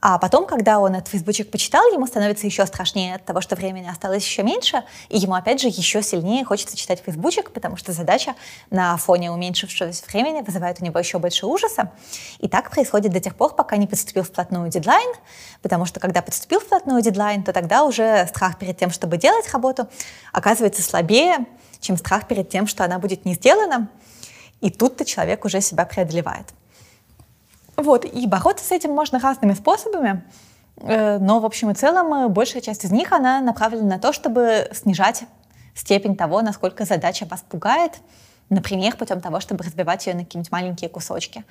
а потом, когда он этот фейсбучек почитал, ему становится еще страшнее от того, что времени осталось еще меньше, и ему, опять же, еще сильнее хочется читать фейсбучек, потому что задача на фоне уменьшившегося времени вызывает у него еще больше ужаса. И так происходит до тех пор, пока не подступил вплотную дедлайн, потому что когда подступил вплотную дедлайн, то тогда уже страх перед тем, чтобы делать работу, оказывается слабее, чем страх перед тем, что она будет не сделана, и тут-то человек уже себя преодолевает. Вот, и бороться с этим можно разными способами, э, но в общем и целом э, большая часть из них, она направлена на то, чтобы снижать степень того, насколько задача вас пугает, например, путем того, чтобы разбивать ее на какие-нибудь маленькие кусочки.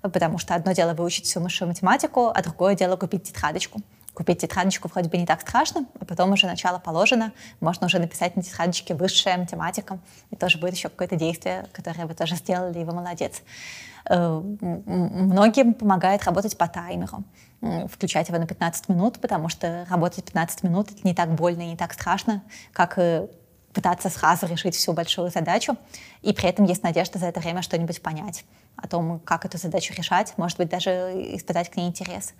Потому что одно дело выучить всю высшую математику, а другое дело купить тетрадочку. Купить тетрадочку вроде бы не так страшно, а потом уже начало положено, можно уже написать на тетрадочке высшая математика, и тоже будет еще какое-то действие, которое вы тоже сделали, и вы молодец. Э, многим помогает работать по таймеру, включать его на 15 минут, потому что работать 15 минут — это не так больно и не так страшно, как пытаться сразу решить всю большую задачу, и при этом есть надежда за это время что-нибудь понять о том, как эту задачу решать, может быть, даже испытать к ней интерес.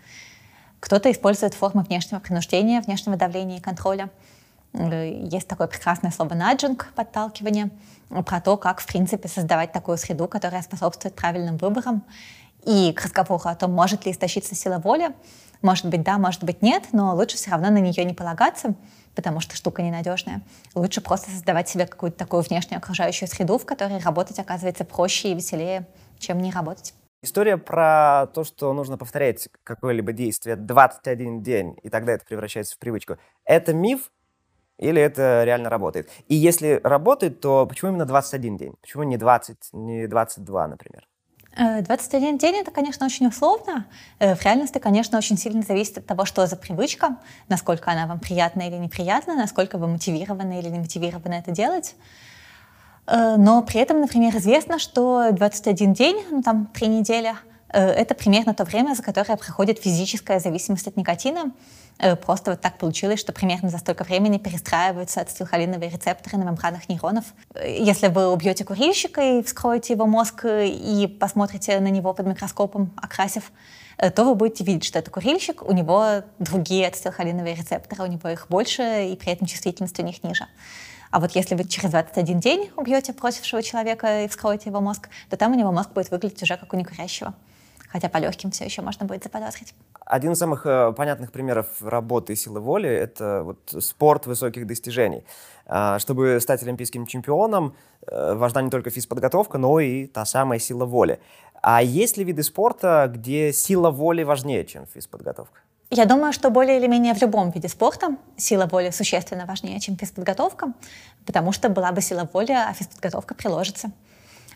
Кто-то использует формы внешнего принуждения, внешнего давления и контроля. Есть такое прекрасное слово «наджинг» — подталкивание — про то, как, в принципе, создавать такую среду, которая способствует правильным выборам, и к разговору о том, может ли истощиться сила воли. Может быть, да, может быть, нет, но лучше все равно на нее не полагаться, потому что штука ненадежная. Лучше просто создавать себе какую-то такую внешнюю окружающую среду, в которой работать оказывается проще и веселее, чем не работать. История про то, что нужно повторять какое-либо действие 21 день, и тогда это превращается в привычку. Это миф или это реально работает? И если работает, то почему именно 21 день? Почему не 20, не 22, например? 21 э, день это, конечно, очень условно. Э, в реальности, конечно, очень сильно зависит от того, что за привычка, насколько она вам приятна или неприятна, насколько вы мотивированы или не мотивированы это делать. Э, но при этом, например, известно, что 21 день, ну там три недели, это примерно то время, за которое проходит физическая зависимость от никотина. Э, просто вот так получилось, что примерно за столько времени перестраиваются ацетилхолиновые рецепторы на мембранах нейронов. Э, если вы убьете курильщика и вскроете его мозг э, и посмотрите на него под микроскопом, окрасив, то вы будете видеть, что это курильщик, у него другие ацетилхолиновые рецепторы, у него их больше, и при этом чувствительность у них ниже. А вот если вы через 21 день убьете просившего человека и вскроете его мозг, то там у него мозг будет выглядеть уже как у некурящего хотя по легким все еще можно будет заподозрить. Один из самых э, понятных примеров работы силы воли — это вот спорт высоких достижений. А, чтобы стать олимпийским чемпионом, э, важна не только физподготовка, но и та самая сила воли. А есть ли виды спорта, где сила воли важнее, чем физподготовка? Я думаю, что более или менее в любом виде спорта сила воли существенно важнее, чем физподготовка, потому что была бы сила воли, а физподготовка приложится.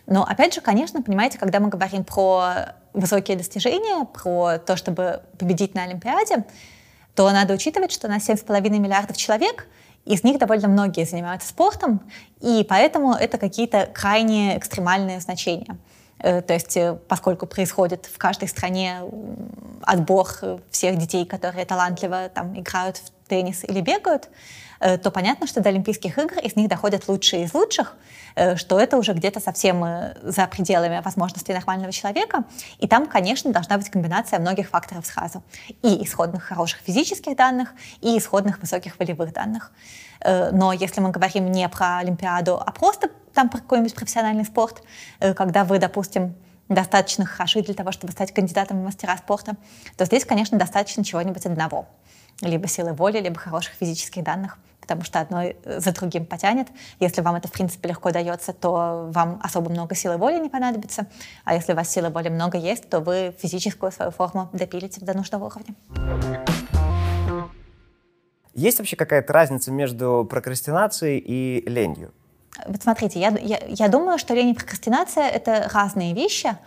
Но опять же, конечно, понимаете, когда мы говорим про высокие достижения, про то, чтобы победить на Олимпиаде, то надо учитывать, что у нас 7,5 миллиардов человек, из них довольно многие занимаются спортом, и поэтому это какие-то крайне экстремальные значения. Э, то есть, э, поскольку происходит в каждой стране отбор всех детей, которые талантливо там, играют в теннис или бегают, Э, то понятно, что до Олимпийских игр из них доходят лучшие из лучших, э, что это уже где-то совсем э, за пределами возможностей нормального человека. И там, конечно, должна быть комбинация многих факторов сразу. И исходных хороших физических данных, и исходных высоких волевых данных. Но если мы говорим не про Олимпиаду, а просто там про какой-нибудь профессиональный спорт, э, когда вы, допустим, достаточно хороши для того, чтобы стать кандидатом в мастера спорта, то здесь, конечно, достаточно чего-нибудь одного. Либо силы воли, либо хороших физических данных, потому что одно за другим потянет. Если вам это, в принципе, легко дается, то вам особо много силы воли не понадобится. А если у вас силы воли много есть, то вы физическую свою форму допилите до нужного уровня. Есть вообще какая-то разница между прокрастинацией и ленью? Вот смотрите, я, я, я думаю, что лень и прокрастинация — это разные вещи,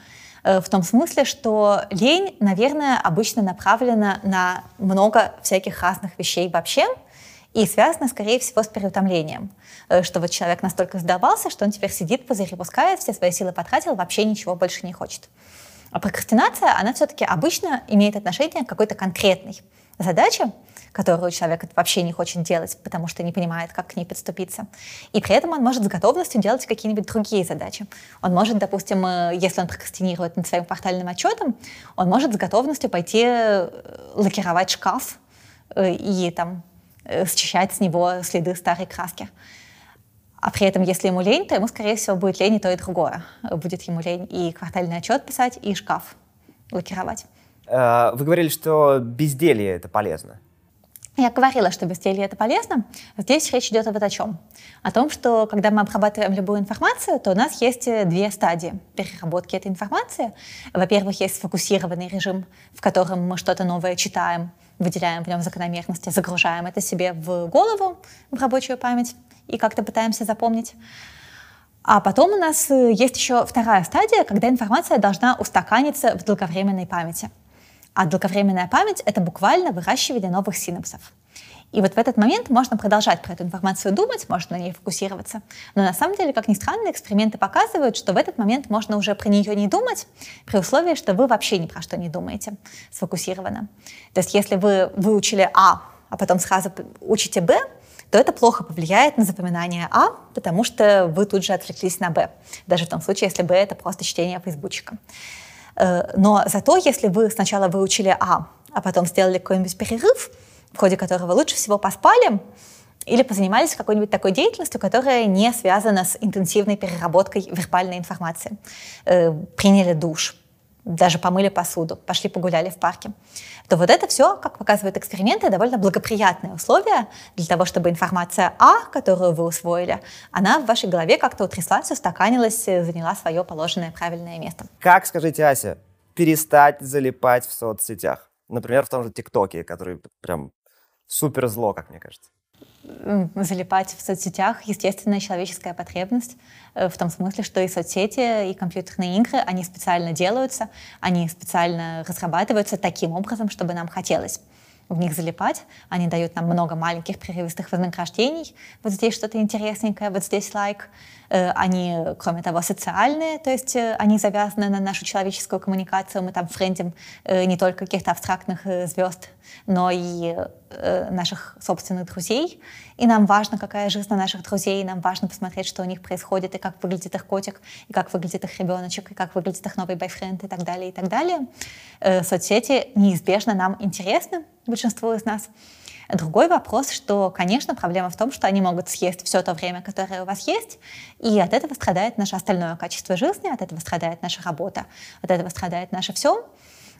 э, в том смысле, что лень, наверное, обычно направлена на много всяких разных вещей вообще, и связана, скорее всего, с переутомлением. Э, что вот человек настолько сдавался, что он теперь сидит, пузыри пускает, все свои силы потратил, вообще ничего больше не хочет. А прокрастинация, она все-таки обычно имеет отношение к какой-то конкретной задаче, которую человек вообще не хочет делать, потому что не понимает, как к ней подступиться. И при этом он может с готовностью делать какие-нибудь другие задачи. Он может, допустим, э, если он прокрастинирует над своим квартальным отчетом, он может с готовностью пойти э, лакировать шкаф и там счищать с него следы старой краски. А при этом, если ему лень, то ему, скорее всего, будет лень и то, и другое. Будет ему лень и квартальный отчет писать, и шкаф лакировать. Вы говорили, что безделье — это полезно. Я говорила, что безделье это полезно. Здесь речь идет вот о чем. О том, что когда мы обрабатываем любую информацию, то у нас есть э, две стадии переработки этой информации. Во-первых, есть сфокусированный режим, в котором мы что-то новое читаем, выделяем в нем закономерности, загружаем это себе в голову, в рабочую память и как-то пытаемся запомнить. А потом у нас э, есть еще вторая стадия, когда информация должна устаканиться в долговременной памяти – а долговременная память — это буквально выращивание новых синапсов. И вот в этот момент можно продолжать про эту информацию думать, можно на ней фокусироваться. Но на самом деле, как ни странно, эксперименты показывают, что в этот момент можно уже про нее не думать, при условии, что вы вообще ни про что не думаете сфокусированно. То есть если вы выучили А, а потом сразу учите Б, то это плохо повлияет на запоминание А, потому что вы тут же отвлеклись на Б. Даже в том случае, если Б — это просто чтение фейсбучика. Э, но зато, если вы сначала выучили А, а потом сделали какой-нибудь перерыв, в ходе которого лучше всего поспали, или позанимались какой-нибудь такой деятельностью, которая не связана с интенсивной переработкой вербальной информации. Э, приняли душ, даже помыли посуду, пошли погуляли в парке, то вот это все, как показывают эксперименты, довольно благоприятные условия для того, чтобы информация А, которую вы усвоили, она в вашей голове как-то утряслась, устаканилась, заняла свое положенное правильное место. Как, скажите, Ася, перестать залипать в соцсетях? Например, в том же ТикТоке, который прям супер зло, как мне кажется. Залипать в соцсетях естественная человеческая потребность э, в том смысле, что и соцсети, и компьютерные игры, они специально делаются, они специально разрабатываются таким образом, чтобы нам хотелось в них залипать. Они дают нам много маленьких прерывистых вознаграждений. Вот здесь что-то интересненькое, вот здесь лайк. Э, они, кроме того, социальные, то есть э, они завязаны на нашу человеческую коммуникацию. Мы там френдим не только каких-то абстрактных звезд, но и э, наших собственных друзей. И нам важно, какая жизнь у наших друзей, и нам важно посмотреть, что у них происходит, и как выглядит их котик, и как выглядит их ребеночек, и как выглядит их новый бойфренд, и так далее, и так далее. Э, соцсети неизбежно нам интересны, большинству из нас. Другой вопрос, что, конечно, проблема в том, что они могут съесть все то время, которое у вас есть, и от этого страдает наше остальное качество жизни, от этого страдает наша работа, от этого страдает наше все.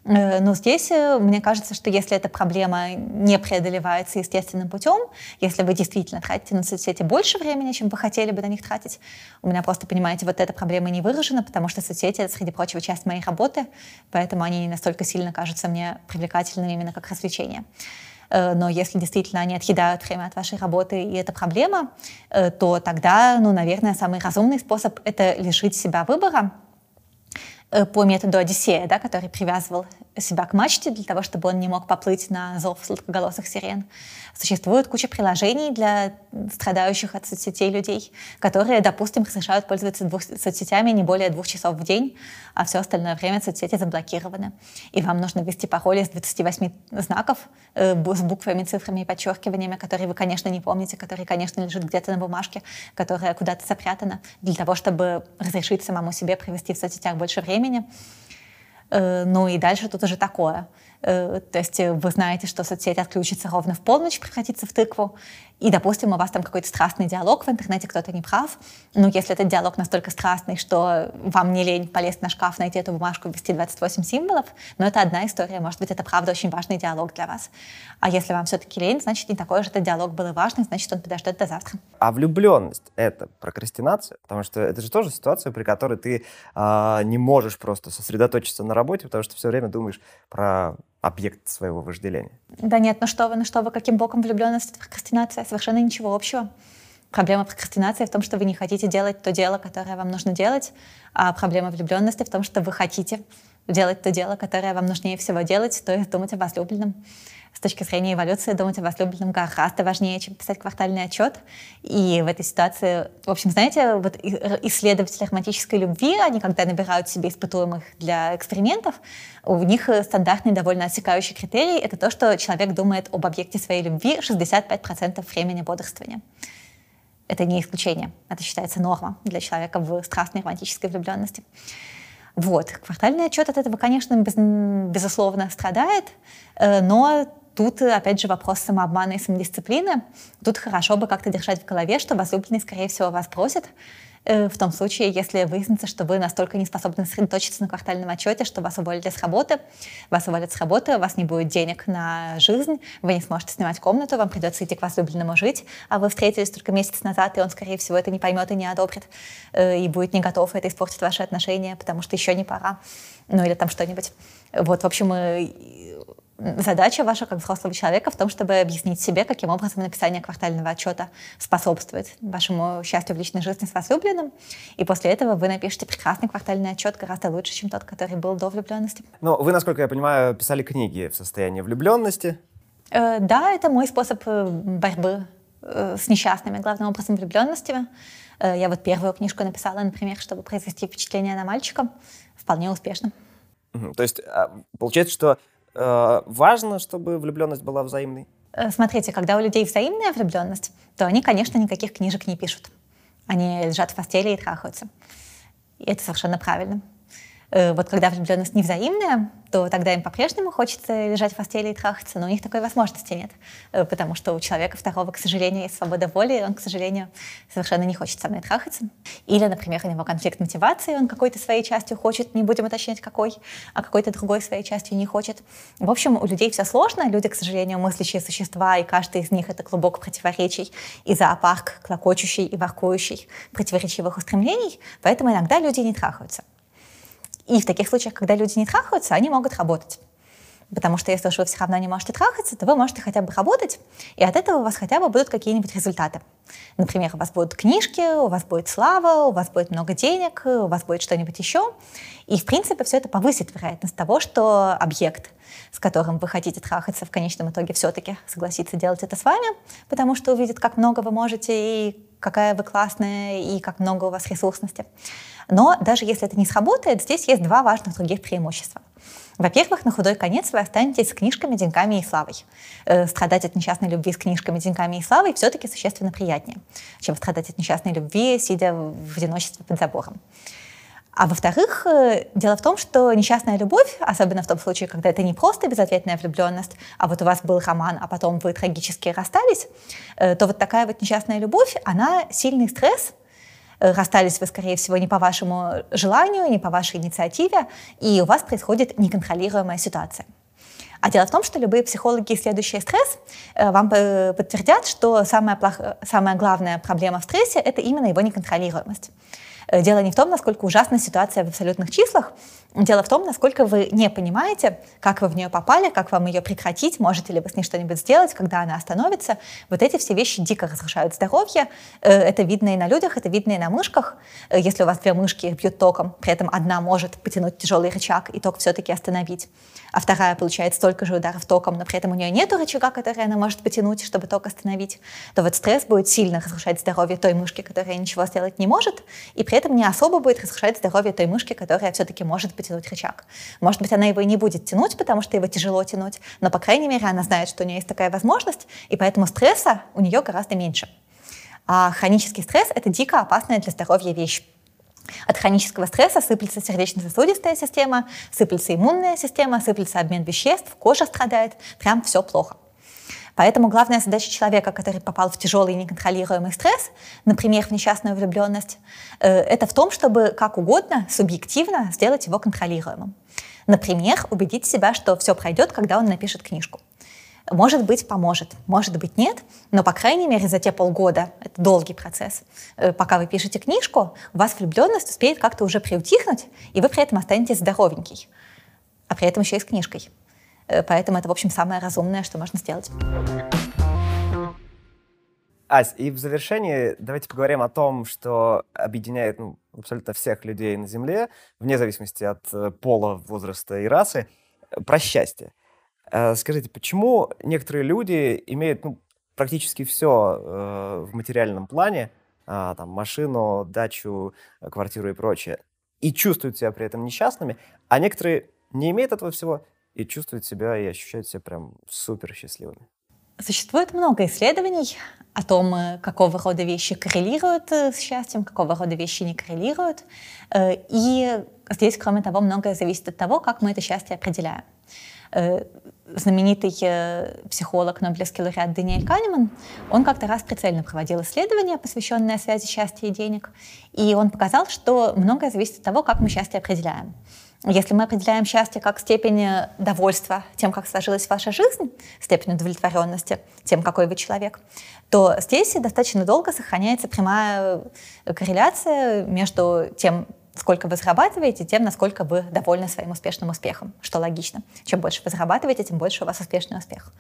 Э, но здесь э, мне кажется, что если эта проблема не преодолевается естественным путем, если вы действительно тратите на соцсети больше времени, чем вы хотели бы на них тратить, у меня просто, понимаете, вот эта проблема не выражена, потому что соцсети — это, среди прочего, часть моей работы, поэтому они не настолько сильно кажутся мне привлекательными именно как развлечение. Э, но если действительно они отъедают время от вашей работы, и это проблема, то тогда, ну, наверное, самый разумный способ — это лишить себя выбора, по методу Одиссея, да, который привязывал себя к мачте для того, чтобы он не мог поплыть на зов сладкоголосых сирен. Существует куча приложений для страдающих от соцсетей людей, которые, допустим, разрешают пользоваться двух, соцсетями не более двух часов в день, а все остальное время соцсети заблокированы. И вам нужно ввести пароль из 28 знаков э, с буквами, цифрами и подчеркиваниями, которые вы, конечно, не помните, которые, конечно, лежат где-то на бумажке, которая куда-то запрятана, для того, чтобы разрешить самому себе провести в соцсетях больше времени. Э, ну и дальше тут уже такое. Э, то есть вы знаете, что соцсеть отключится ровно в полночь, превратится в тыкву, и, допустим, у вас там какой-то страстный диалог в интернете, кто-то не прав. Ну, если этот диалог настолько страстный, что вам не лень полезть на шкаф, найти эту бумажку, ввести 28 символов, но это одна история. Может быть, это правда очень важный диалог для вас. А если вам все-таки лень, значит, не такой же этот диалог был и важный, значит, он подождет до завтра. А влюбленность — это прокрастинация? Потому что это же тоже ситуация, при которой ты э, не можешь просто сосредоточиться на работе, потому что все время думаешь про объект своего вожделения. Да нет, ну что вы, ну что вы, каким боком влюбленность это прокрастинация? Совершенно ничего общего. Проблема прокрастинации в том, что вы не хотите делать то дело, которое вам нужно делать, а проблема влюбленности в том, что вы хотите делать то дело, которое вам нужнее всего делать, то есть думать о возлюбленном с точки зрения эволюции думать о возлюбленном гораздо важнее, чем писать квартальный отчет. И в этой ситуации, в общем, знаете, вот исследователи романтической любви, они когда набирают себе испытуемых для экспериментов, у них стандартный довольно отсекающий критерий — это то, что человек думает об объекте своей любви 65% времени бодрствования. Это не исключение. Это считается норма для человека в страстной романтической влюбленности. Вот. Квартальный отчет от этого, конечно, без, безусловно, страдает, э, но Тут, опять же, вопрос самообмана и самодисциплины. Тут хорошо бы как-то держать в голове, что возлюбленный, скорее всего, вас просит, э, в том случае, если выяснится, что вы настолько не способны сосредоточиться на квартальном отчете, что вас уволили с работы, вас уволят с работы, у вас не будет денег на жизнь, вы не сможете снимать комнату, вам придется идти к возлюбленному жить, а вы встретились только месяц назад, и он, скорее всего, это не поймет и не одобрит, э, и будет не готов, это испортит ваши отношения, потому что еще не пора, ну или там что-нибудь. Вот, в общем, задача ваша как взрослого человека в том, чтобы объяснить себе, каким образом написание квартального отчета способствует вашему счастью в личной жизни с возлюбленным. И после этого вы напишете прекрасный квартальный отчет гораздо лучше, чем тот, который был до влюбленности. Но вы, насколько я понимаю, писали книги в состоянии влюбленности. Э, да, это мой способ э, борьбы э, с несчастными, главным образом влюбленностями. Э, я вот первую книжку написала, например, чтобы произвести впечатление на мальчика. Вполне успешно. То есть а, получается, что важно, чтобы влюбленность была взаимной? Э, смотрите, когда у людей взаимная влюбленность, то они, конечно, никаких книжек не пишут. Они лежат в постели и трахаются. И это совершенно правильно. Э, вот когда влюбленность невзаимная, то тогда им по-прежнему хочется лежать в постели и трахаться, но у них такой возможности нет, э, потому что у человека второго, к сожалению, есть свобода воли, он, к сожалению, совершенно не хочет со мной трахаться. Или, например, у него конфликт мотивации, он какой-то своей частью хочет, не будем уточнять какой, а какой-то другой своей частью не хочет. В общем, у людей все сложно, люди, к сожалению, мыслящие существа, и каждый из них — это клубок противоречий и зоопарк, клокочущий и воркующий противоречивых устремлений, поэтому иногда люди не трахаются. И в таких случаях, когда люди не трахаются, они могут работать. Потому что если уж вы все равно не можете трахаться, то вы можете хотя бы работать, и от этого у вас хотя бы будут какие-нибудь результаты. Например, у вас будут книжки, у вас будет слава, у вас будет много денег, у вас будет что-нибудь еще. И, в принципе, все это повысит вероятность того, что объект, с которым вы хотите трахаться, в конечном итоге все-таки согласится делать это с вами, потому что увидит, как много вы можете и какая вы классная, и как много у вас ресурсности. Но даже если это не сработает, здесь есть два важных других преимущества. Во-первых, на худой конец вы останетесь с книжками, деньгами и славой. Э, страдать от несчастной любви с книжками, деньгами и славой все-таки существенно приятнее, чем страдать от несчастной любви, сидя в одиночестве под забором. А во-вторых, э, дело в том, что несчастная любовь, особенно в том случае, когда это не просто безответная влюбленность, а вот у вас был роман, а потом вы трагически расстались, э, то вот такая вот несчастная любовь, она сильный стресс, расстались вы, скорее всего, не по вашему желанию, не по вашей инициативе, и у вас происходит неконтролируемая ситуация. А дело в том, что любые психологи, исследующие стресс, вам подтвердят, что самая, плох... самая главная проблема в стрессе — это именно его неконтролируемость. Э, дело не в том, насколько ужасна ситуация в абсолютных числах, дело в том, насколько вы не понимаете, как вы в нее попали, как вам ее прекратить, можете ли вы с ней что-нибудь сделать, когда она остановится. Вот эти все вещи дико разрушают здоровье. Э, это видно и на людях, это видно и на мышках. Э, если у вас две мышки их бьют током, при этом одна может потянуть тяжелый рычаг и ток все-таки остановить, а вторая получает столько же ударов током, но при этом у нее нет рычага, который она может потянуть, чтобы ток остановить, то вот стресс будет сильно разрушать здоровье той мышки, которая ничего сделать не может, и при этом не особо будет разрушать здоровье той мышки, которая все-таки может потянуть рычаг. Может быть, она его и не будет тянуть, потому что его тяжело тянуть, но, по крайней мере, она знает, что у нее есть такая возможность, и поэтому стресса у нее гораздо меньше. А хронический стресс — это дико опасная для здоровья вещь. От хронического стресса сыплется сердечно-сосудистая система, сыплется иммунная система, сыплется обмен веществ, кожа страдает, прям все плохо. Поэтому главная задача человека, который попал в тяжелый неконтролируемый стресс, например, в несчастную влюбленность, э, это в том, чтобы как угодно, субъективно сделать его контролируемым. Например, убедить себя, что все пройдет, когда он напишет книжку. Может быть, поможет, может быть, нет, но, по крайней мере, за те полгода, это долгий процесс, э, пока вы пишете книжку, у вас влюбленность успеет как-то уже приутихнуть, и вы при этом останетесь здоровенький, а при этом еще и с книжкой. Э, поэтому это, в общем, самое разумное, что можно сделать. Ась, и в завершении давайте поговорим о том, что объединяет ну, абсолютно всех людей на Земле, вне зависимости от э, пола, возраста и расы, про счастье. Э, скажите, почему некоторые люди имеют ну, практически все в материальном плане, э, там, машину, дачу, квартиру и прочее, и чувствуют себя при этом несчастными, а некоторые не имеют этого всего и чувствуют себя и ощущают себя прям супер счастливыми? Существует много исследований о том, э, какого рода вещи коррелируют э, с счастьем, какого рода вещи не коррелируют. И здесь, кроме того, многое зависит от того, как мы это счастье определяем знаменитый э, психолог, Нобелевский лауреат Даниэль Канеман, он как-то раз прицельно проводил исследование, посвященное связи счастья и денег, и он показал, что многое зависит от того, как мы счастье определяем. Если мы определяем счастье как степень довольства тем, как сложилась ваша жизнь, степень удовлетворенности тем, какой вы человек, то здесь достаточно долго сохраняется прямая корреляция между тем, сколько вы зарабатываете, тем, насколько вы довольны своим успешным успехом, что логично. Чем больше вы зарабатываете, тем больше у вас успешный успех.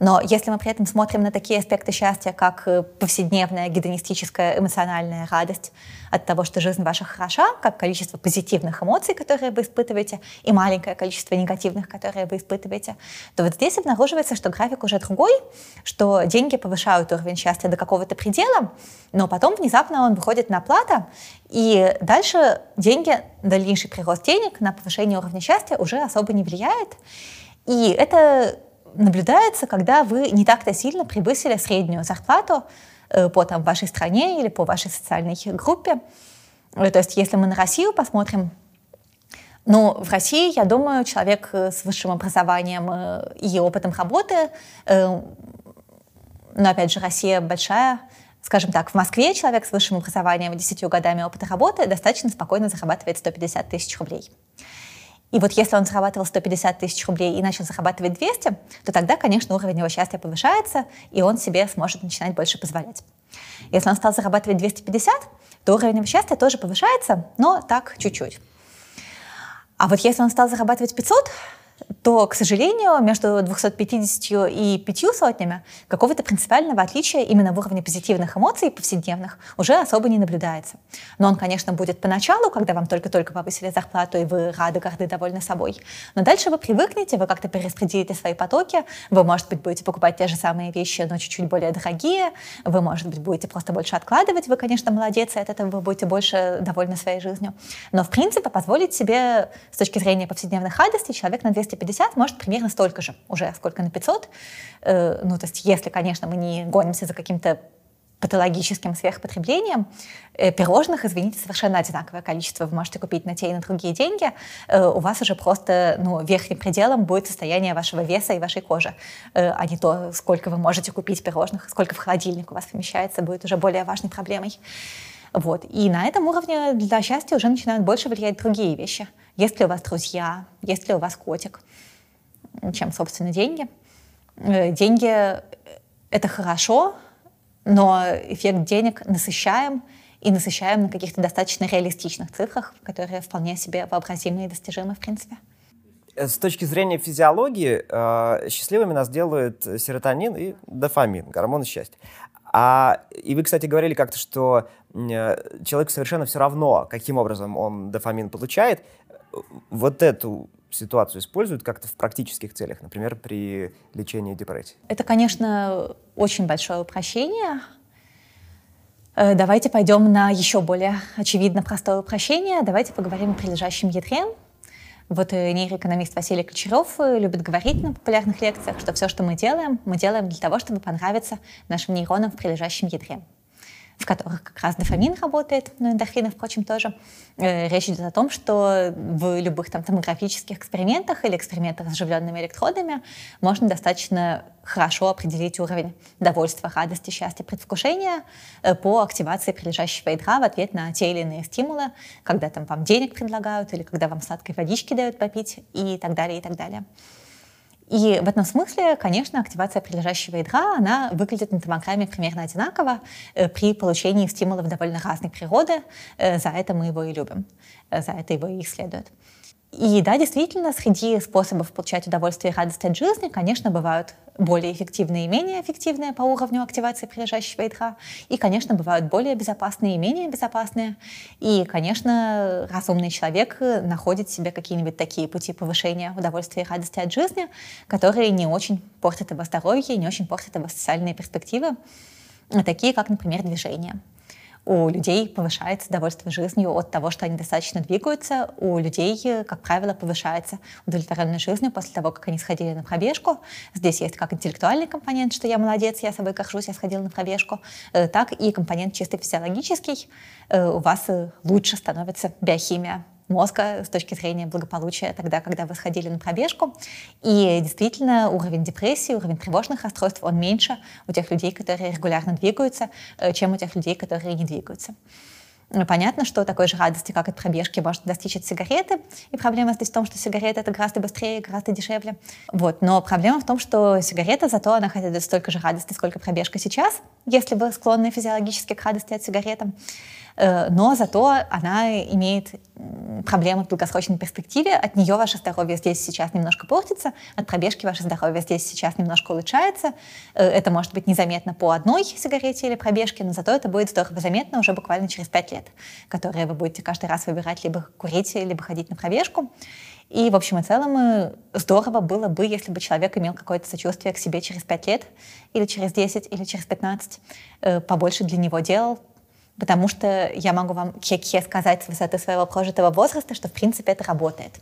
Но если мы при этом смотрим на такие аспекты счастья, как э, повседневная гедонистическая эмоциональная радость от того, что жизнь ваша хороша, как количество позитивных эмоций, которые вы испытываете, и маленькое количество негативных, которые вы испытываете, то вот здесь обнаруживается, что график уже другой, что деньги повышают уровень счастья до какого-то предела, но потом внезапно он выходит на плата, и дальше деньги, дальнейший прирост денег на повышение уровня счастья уже особо не влияет. И это наблюдается, когда вы не так-то сильно превысили среднюю зарплату э, по там, вашей стране или по вашей социальной группе. Э, то есть если мы на Россию посмотрим, ну, в России, я думаю, человек э, с высшим образованием и опытом работы, но опять же, Россия большая, скажем так, в Москве человек с высшим образованием и 10 годами опыта работы достаточно спокойно зарабатывает 150 тысяч рублей. И вот если он зарабатывал 150 тысяч рублей и начал зарабатывать 200, то тогда, конечно, уровень его счастья повышается, и он себе сможет начинать больше позволять. Если он стал зарабатывать 250, то уровень его счастья тоже повышается, но так чуть-чуть. А вот если он стал зарабатывать 500, то, к сожалению, между 250 и 5 сотнями какого-то принципиального отличия именно в уровне позитивных эмоций повседневных уже особо не наблюдается. Но он, конечно, будет поначалу, когда вам только-только повысили зарплату, и вы рады, горды, довольны собой. Но дальше вы привыкнете, вы как-то перераспределите свои потоки, вы, может быть, будете покупать те же самые вещи, но чуть-чуть более дорогие, вы, может быть, будете просто больше откладывать, вы, конечно, молодец, и от этого вы будете больше довольны своей жизнью. Но, в принципе, позволить себе с точки зрения повседневных радостей человек на 250 может примерно столько же уже, сколько на 500. Э, ну, то есть, если, конечно, мы не гонимся за каким-то патологическим сверхпотреблением. Э, пирожных, извините, совершенно одинаковое количество вы можете купить на те и на другие деньги. Э, у вас уже просто ну, верхним пределом будет состояние вашего веса и вашей кожи, а не то, сколько вы можете купить пирожных, сколько в холодильник у вас помещается, будет уже более важной проблемой. Вот. И на этом уровне для счастья уже начинают больше влиять другие вещи. Есть ли у вас друзья, есть ли у вас котик, чем, собственно, деньги. Э, деньги — это хорошо, но эффект денег насыщаем, и насыщаем на каких-то достаточно реалистичных цифрах, которые вполне себе вообразимы и достижимы, в принципе. Э, с точки зрения физиологии, э, счастливыми нас делают серотонин и дофамин, гормоны счастья. А, и вы, кстати, говорили как-то, что э, человеку совершенно все равно, каким образом он дофамин получает. Вот эту ситуацию используют как-то в практических целях, например, при лечении депрессии? Это, конечно, очень большое упрощение. Э, давайте пойдем на еще более очевидно простое упрощение. Давайте поговорим о прилежащем ядре. Вот э, нейроэкономист Василий Кочаров э, любит говорить на популярных лекциях, что все, что мы делаем, мы делаем для того, чтобы понравиться нашим нейронам в прилежащем ядре. В которых как раз дофамин работает, но эндорфины, впрочем, тоже. Э, речь идет о том, что в любых там томографических экспериментах или экспериментах с оживленными электродами можно достаточно хорошо определить уровень довольства, радости, счастья, предвкушения э, по активации прилежащего ядра в ответ на те или иные стимулы, когда там вам денег предлагают или когда вам сладкой водички дают попить и так далее, и так далее. И в этом смысле, конечно, активация прилежащего ядра, она выглядит на томограмме примерно одинаково э, при получении стимулов довольно разной природы. Э, за это мы его и любим, э, за это его и исследуют. И да, действительно, среди способов получать удовольствие и радость от жизни, конечно, бывают более эффективные и менее эффективные по уровню активации прилежащего ядра. И, конечно, бывают более безопасные и менее безопасные. И, конечно, разумный человек находит себе какие-нибудь такие пути повышения удовольствия и радости от жизни, которые не очень портят его здоровье, не очень портят его социальные перспективы, такие как, например, движение у людей повышается довольство жизнью от того, что они достаточно двигаются. У людей, как правило, повышается удовлетворенность жизнью после того, как они сходили на пробежку. Здесь есть как интеллектуальный компонент, что я молодец, я собой горжусь, я сходила на пробежку, э, так и компонент чисто физиологический. Э, у вас э, лучше становится биохимия мозга с точки зрения благополучия тогда, когда вы сходили на пробежку. И действительно уровень депрессии, уровень тревожных расстройств, он меньше у тех людей, которые регулярно двигаются, э, чем у тех людей, которые не двигаются. Понятно, что такой же радости, как от пробежки, можно достичь от сигареты. И проблема здесь в том, что сигарета это гораздо быстрее, гораздо дешевле. Вот. Но проблема в том, что сигарета, зато она хотя столько же радости, сколько пробежка сейчас, если вы склонны физиологически к радости от сигареты. Э, но зато она имеет проблемы в долгосрочной перспективе. От нее ваше здоровье здесь сейчас немножко портится, от пробежки ваше здоровье здесь сейчас немножко улучшается. Э, это может быть незаметно по одной сигарете или пробежке, но зато это будет здорово заметно уже буквально через пять лет, которые вы будете каждый раз выбирать либо курить, либо ходить на пробежку. И, в общем и целом, э, здорово было бы, если бы человек имел какое-то сочувствие к себе через пять лет, или через 10, или через 15, побольше для него делал, потому что я могу вам кеке сказать с высоты своего прожитого возраста, что в принципе это работает.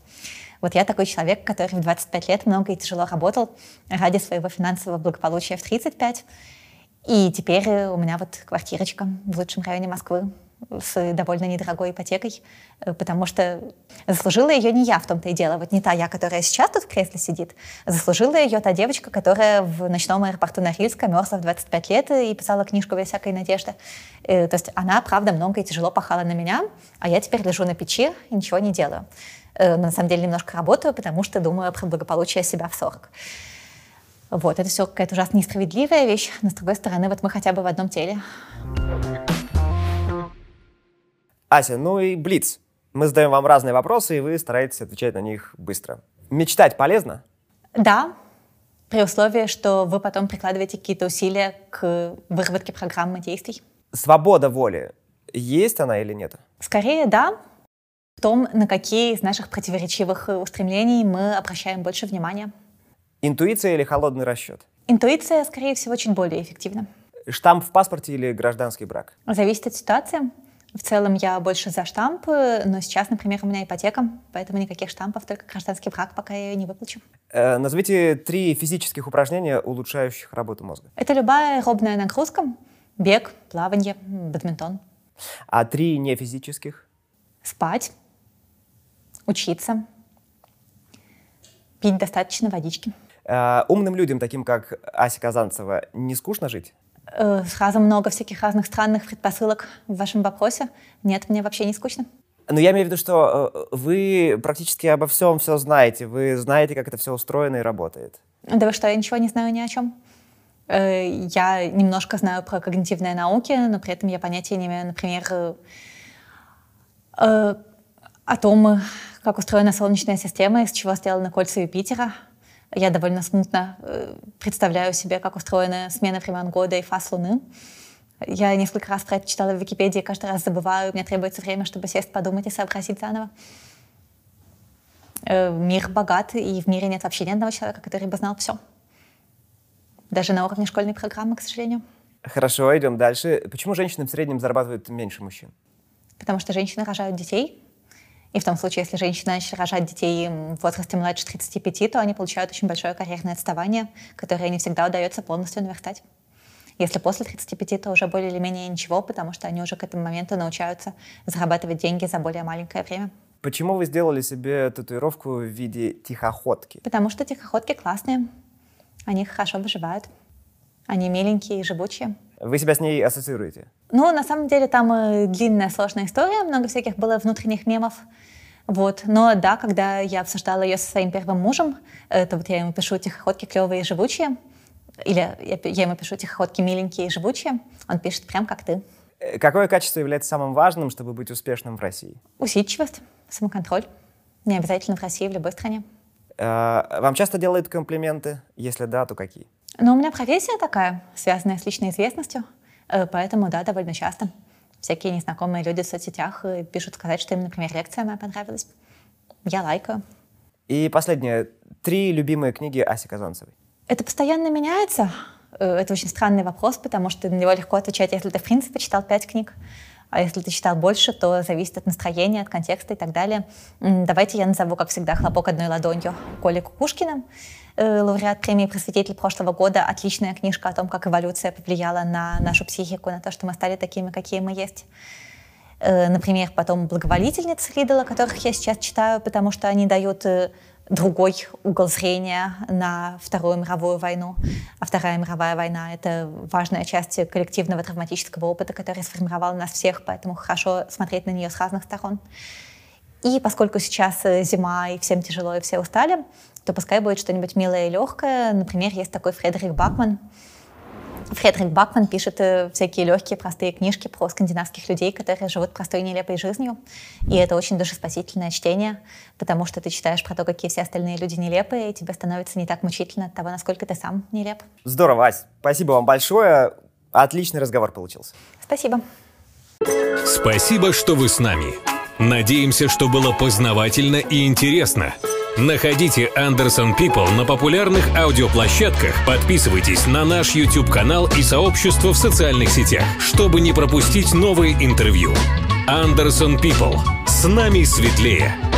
Вот я такой человек, который в 25 лет много и тяжело работал ради своего финансового благополучия в 35. И теперь у меня вот квартирочка в лучшем районе Москвы, с довольно недорогой ипотекой, э, потому что заслужила ее не я в том-то и дело, вот не та я, которая сейчас тут в кресле сидит, заслужила ее та девочка, которая в ночном аэропорту Норильска мерзла в 25 лет и писала книжку без всякой надежды. Э, то есть она, правда, много и тяжело пахала на меня, а я теперь лежу на печи и ничего не делаю. Э, но на самом деле немножко работаю, потому что думаю про благополучие себя в 40. Вот, это все какая-то ужасно несправедливая вещь, но с другой стороны, вот мы хотя бы в одном теле. Ася, ну и Блиц. Мы задаем вам разные вопросы, и вы стараетесь отвечать на них быстро. Мечтать полезно? Да, при условии, что вы потом прикладываете какие-то усилия к выработке программы действий. Свобода воли. Есть она или нет? Скорее, да. В том, на какие из наших противоречивых устремлений мы обращаем больше внимания. Интуиция или холодный расчет? Интуиция, скорее всего, чуть более эффективна. Штамп в паспорте или гражданский брак? Зависит от ситуации. В целом я больше за штампы, но сейчас, например, у меня ипотека, поэтому никаких штампов, только гражданский брак, пока я ее не выплачу. Э, назовите три физических упражнения, улучшающих работу мозга. Это любая аэробная нагрузка, бег, плавание, бадминтон. А три нефизических? Спать, учиться, пить достаточно водички. Э, умным людям, таким как Ася Казанцева, не скучно жить? Э, сразу много всяких разных странных предпосылок в вашем вопросе. Нет, мне вообще не скучно. Но я имею в виду, что э, вы практически обо всем все знаете. Вы знаете, как это все устроено и работает. Да вы что, я ничего не знаю ни о чем. Э, я немножко знаю про когнитивные науки, но при этом я понятия не имею, например, о том, как устроена Солнечная система, из чего сделаны кольца Юпитера, я довольно смутно э, представляю себе, как устроена смена времен года и фаз Луны. Я несколько раз про это читала в Википедии, каждый раз забываю, мне требуется время, чтобы сесть, подумать и сообразить заново. Э, мир богат, и в мире нет вообще ни одного человека, который бы знал все. Даже на уровне школьной программы, к сожалению. Хорошо, идем дальше. Почему женщины в среднем зарабатывают меньше мужчин? Потому что женщины рожают детей, и в том случае, если женщины начали рожать детей в возрасте младше 35, то они получают очень большое карьерное отставание, которое не всегда удается полностью наверстать. Если после 35, то уже более или менее ничего, потому что они уже к этому моменту научаются зарабатывать деньги за более маленькое время. Почему вы сделали себе татуировку в виде тихоходки? Потому что тихоходки классные. Они хорошо выживают. Они миленькие и живучие. Вы себя с ней ассоциируете? Ну, на самом деле, там э, длинная, сложная история, много всяких было внутренних мемов. Вот. Но да, когда я обсуждала ее со своим первым мужем, то вот я ему пишу тихоходки клевые и живучие, или я, я ему пишу тихоходки миленькие и живучие, он пишет прям как ты. Э, какое качество является самым важным, чтобы быть успешным в России? Усидчивость, самоконтроль. Не обязательно в России, в любой стране. Э, вам часто делают комплименты? Если да, то какие? Ну, у меня профессия такая, связанная с личной известностью, э, поэтому, да, довольно часто. Всякие незнакомые люди в соцсетях пишут сказать, что им, например, лекция моя понравилась. Я лайкаю. И последнее. Три любимые книги Аси Казанцевой. Это постоянно меняется. Э, это очень странный вопрос, потому что на него легко отвечать, если ты, в принципе, читал пять книг. А если ты читал больше, то зависит от настроения, от контекста и так далее. Давайте я назову, как всегда, «Хлопок одной ладонью» Коли Кукушкина, э, лауреат премии «Просветитель» прошлого года. Отличная книжка о том, как эволюция повлияла на нашу психику, на то, что мы стали такими, какие мы есть. Э, например, потом «Благоволительницы» Риддела, которых я сейчас читаю, потому что они дают другой угол зрения на Вторую мировую войну. А Вторая мировая война — это важная часть коллективного травматического опыта, который сформировал нас всех, поэтому хорошо смотреть на нее с разных сторон. И поскольку сейчас зима, и всем тяжело, и все устали, то пускай будет что-нибудь милое и легкое. Например, есть такой Фредерик Бакман — Фредерик Бакман пишет э, всякие легкие, простые книжки про скандинавских людей, которые живут простой, нелепой жизнью. И это очень душеспасительное чтение, потому что ты читаешь про то, какие все остальные люди нелепые, и тебе становится не так мучительно от того, насколько ты сам нелеп. Здорово, Вась. Спасибо вам большое. Отличный разговор получился. Спасибо. Спасибо, что вы с нами. Надеемся, что было познавательно и интересно. Находите Anderson People на популярных аудиоплощадках, подписывайтесь на наш YouTube-канал и сообщество в социальных сетях, чтобы не пропустить новые интервью. Anderson People. С нами светлее.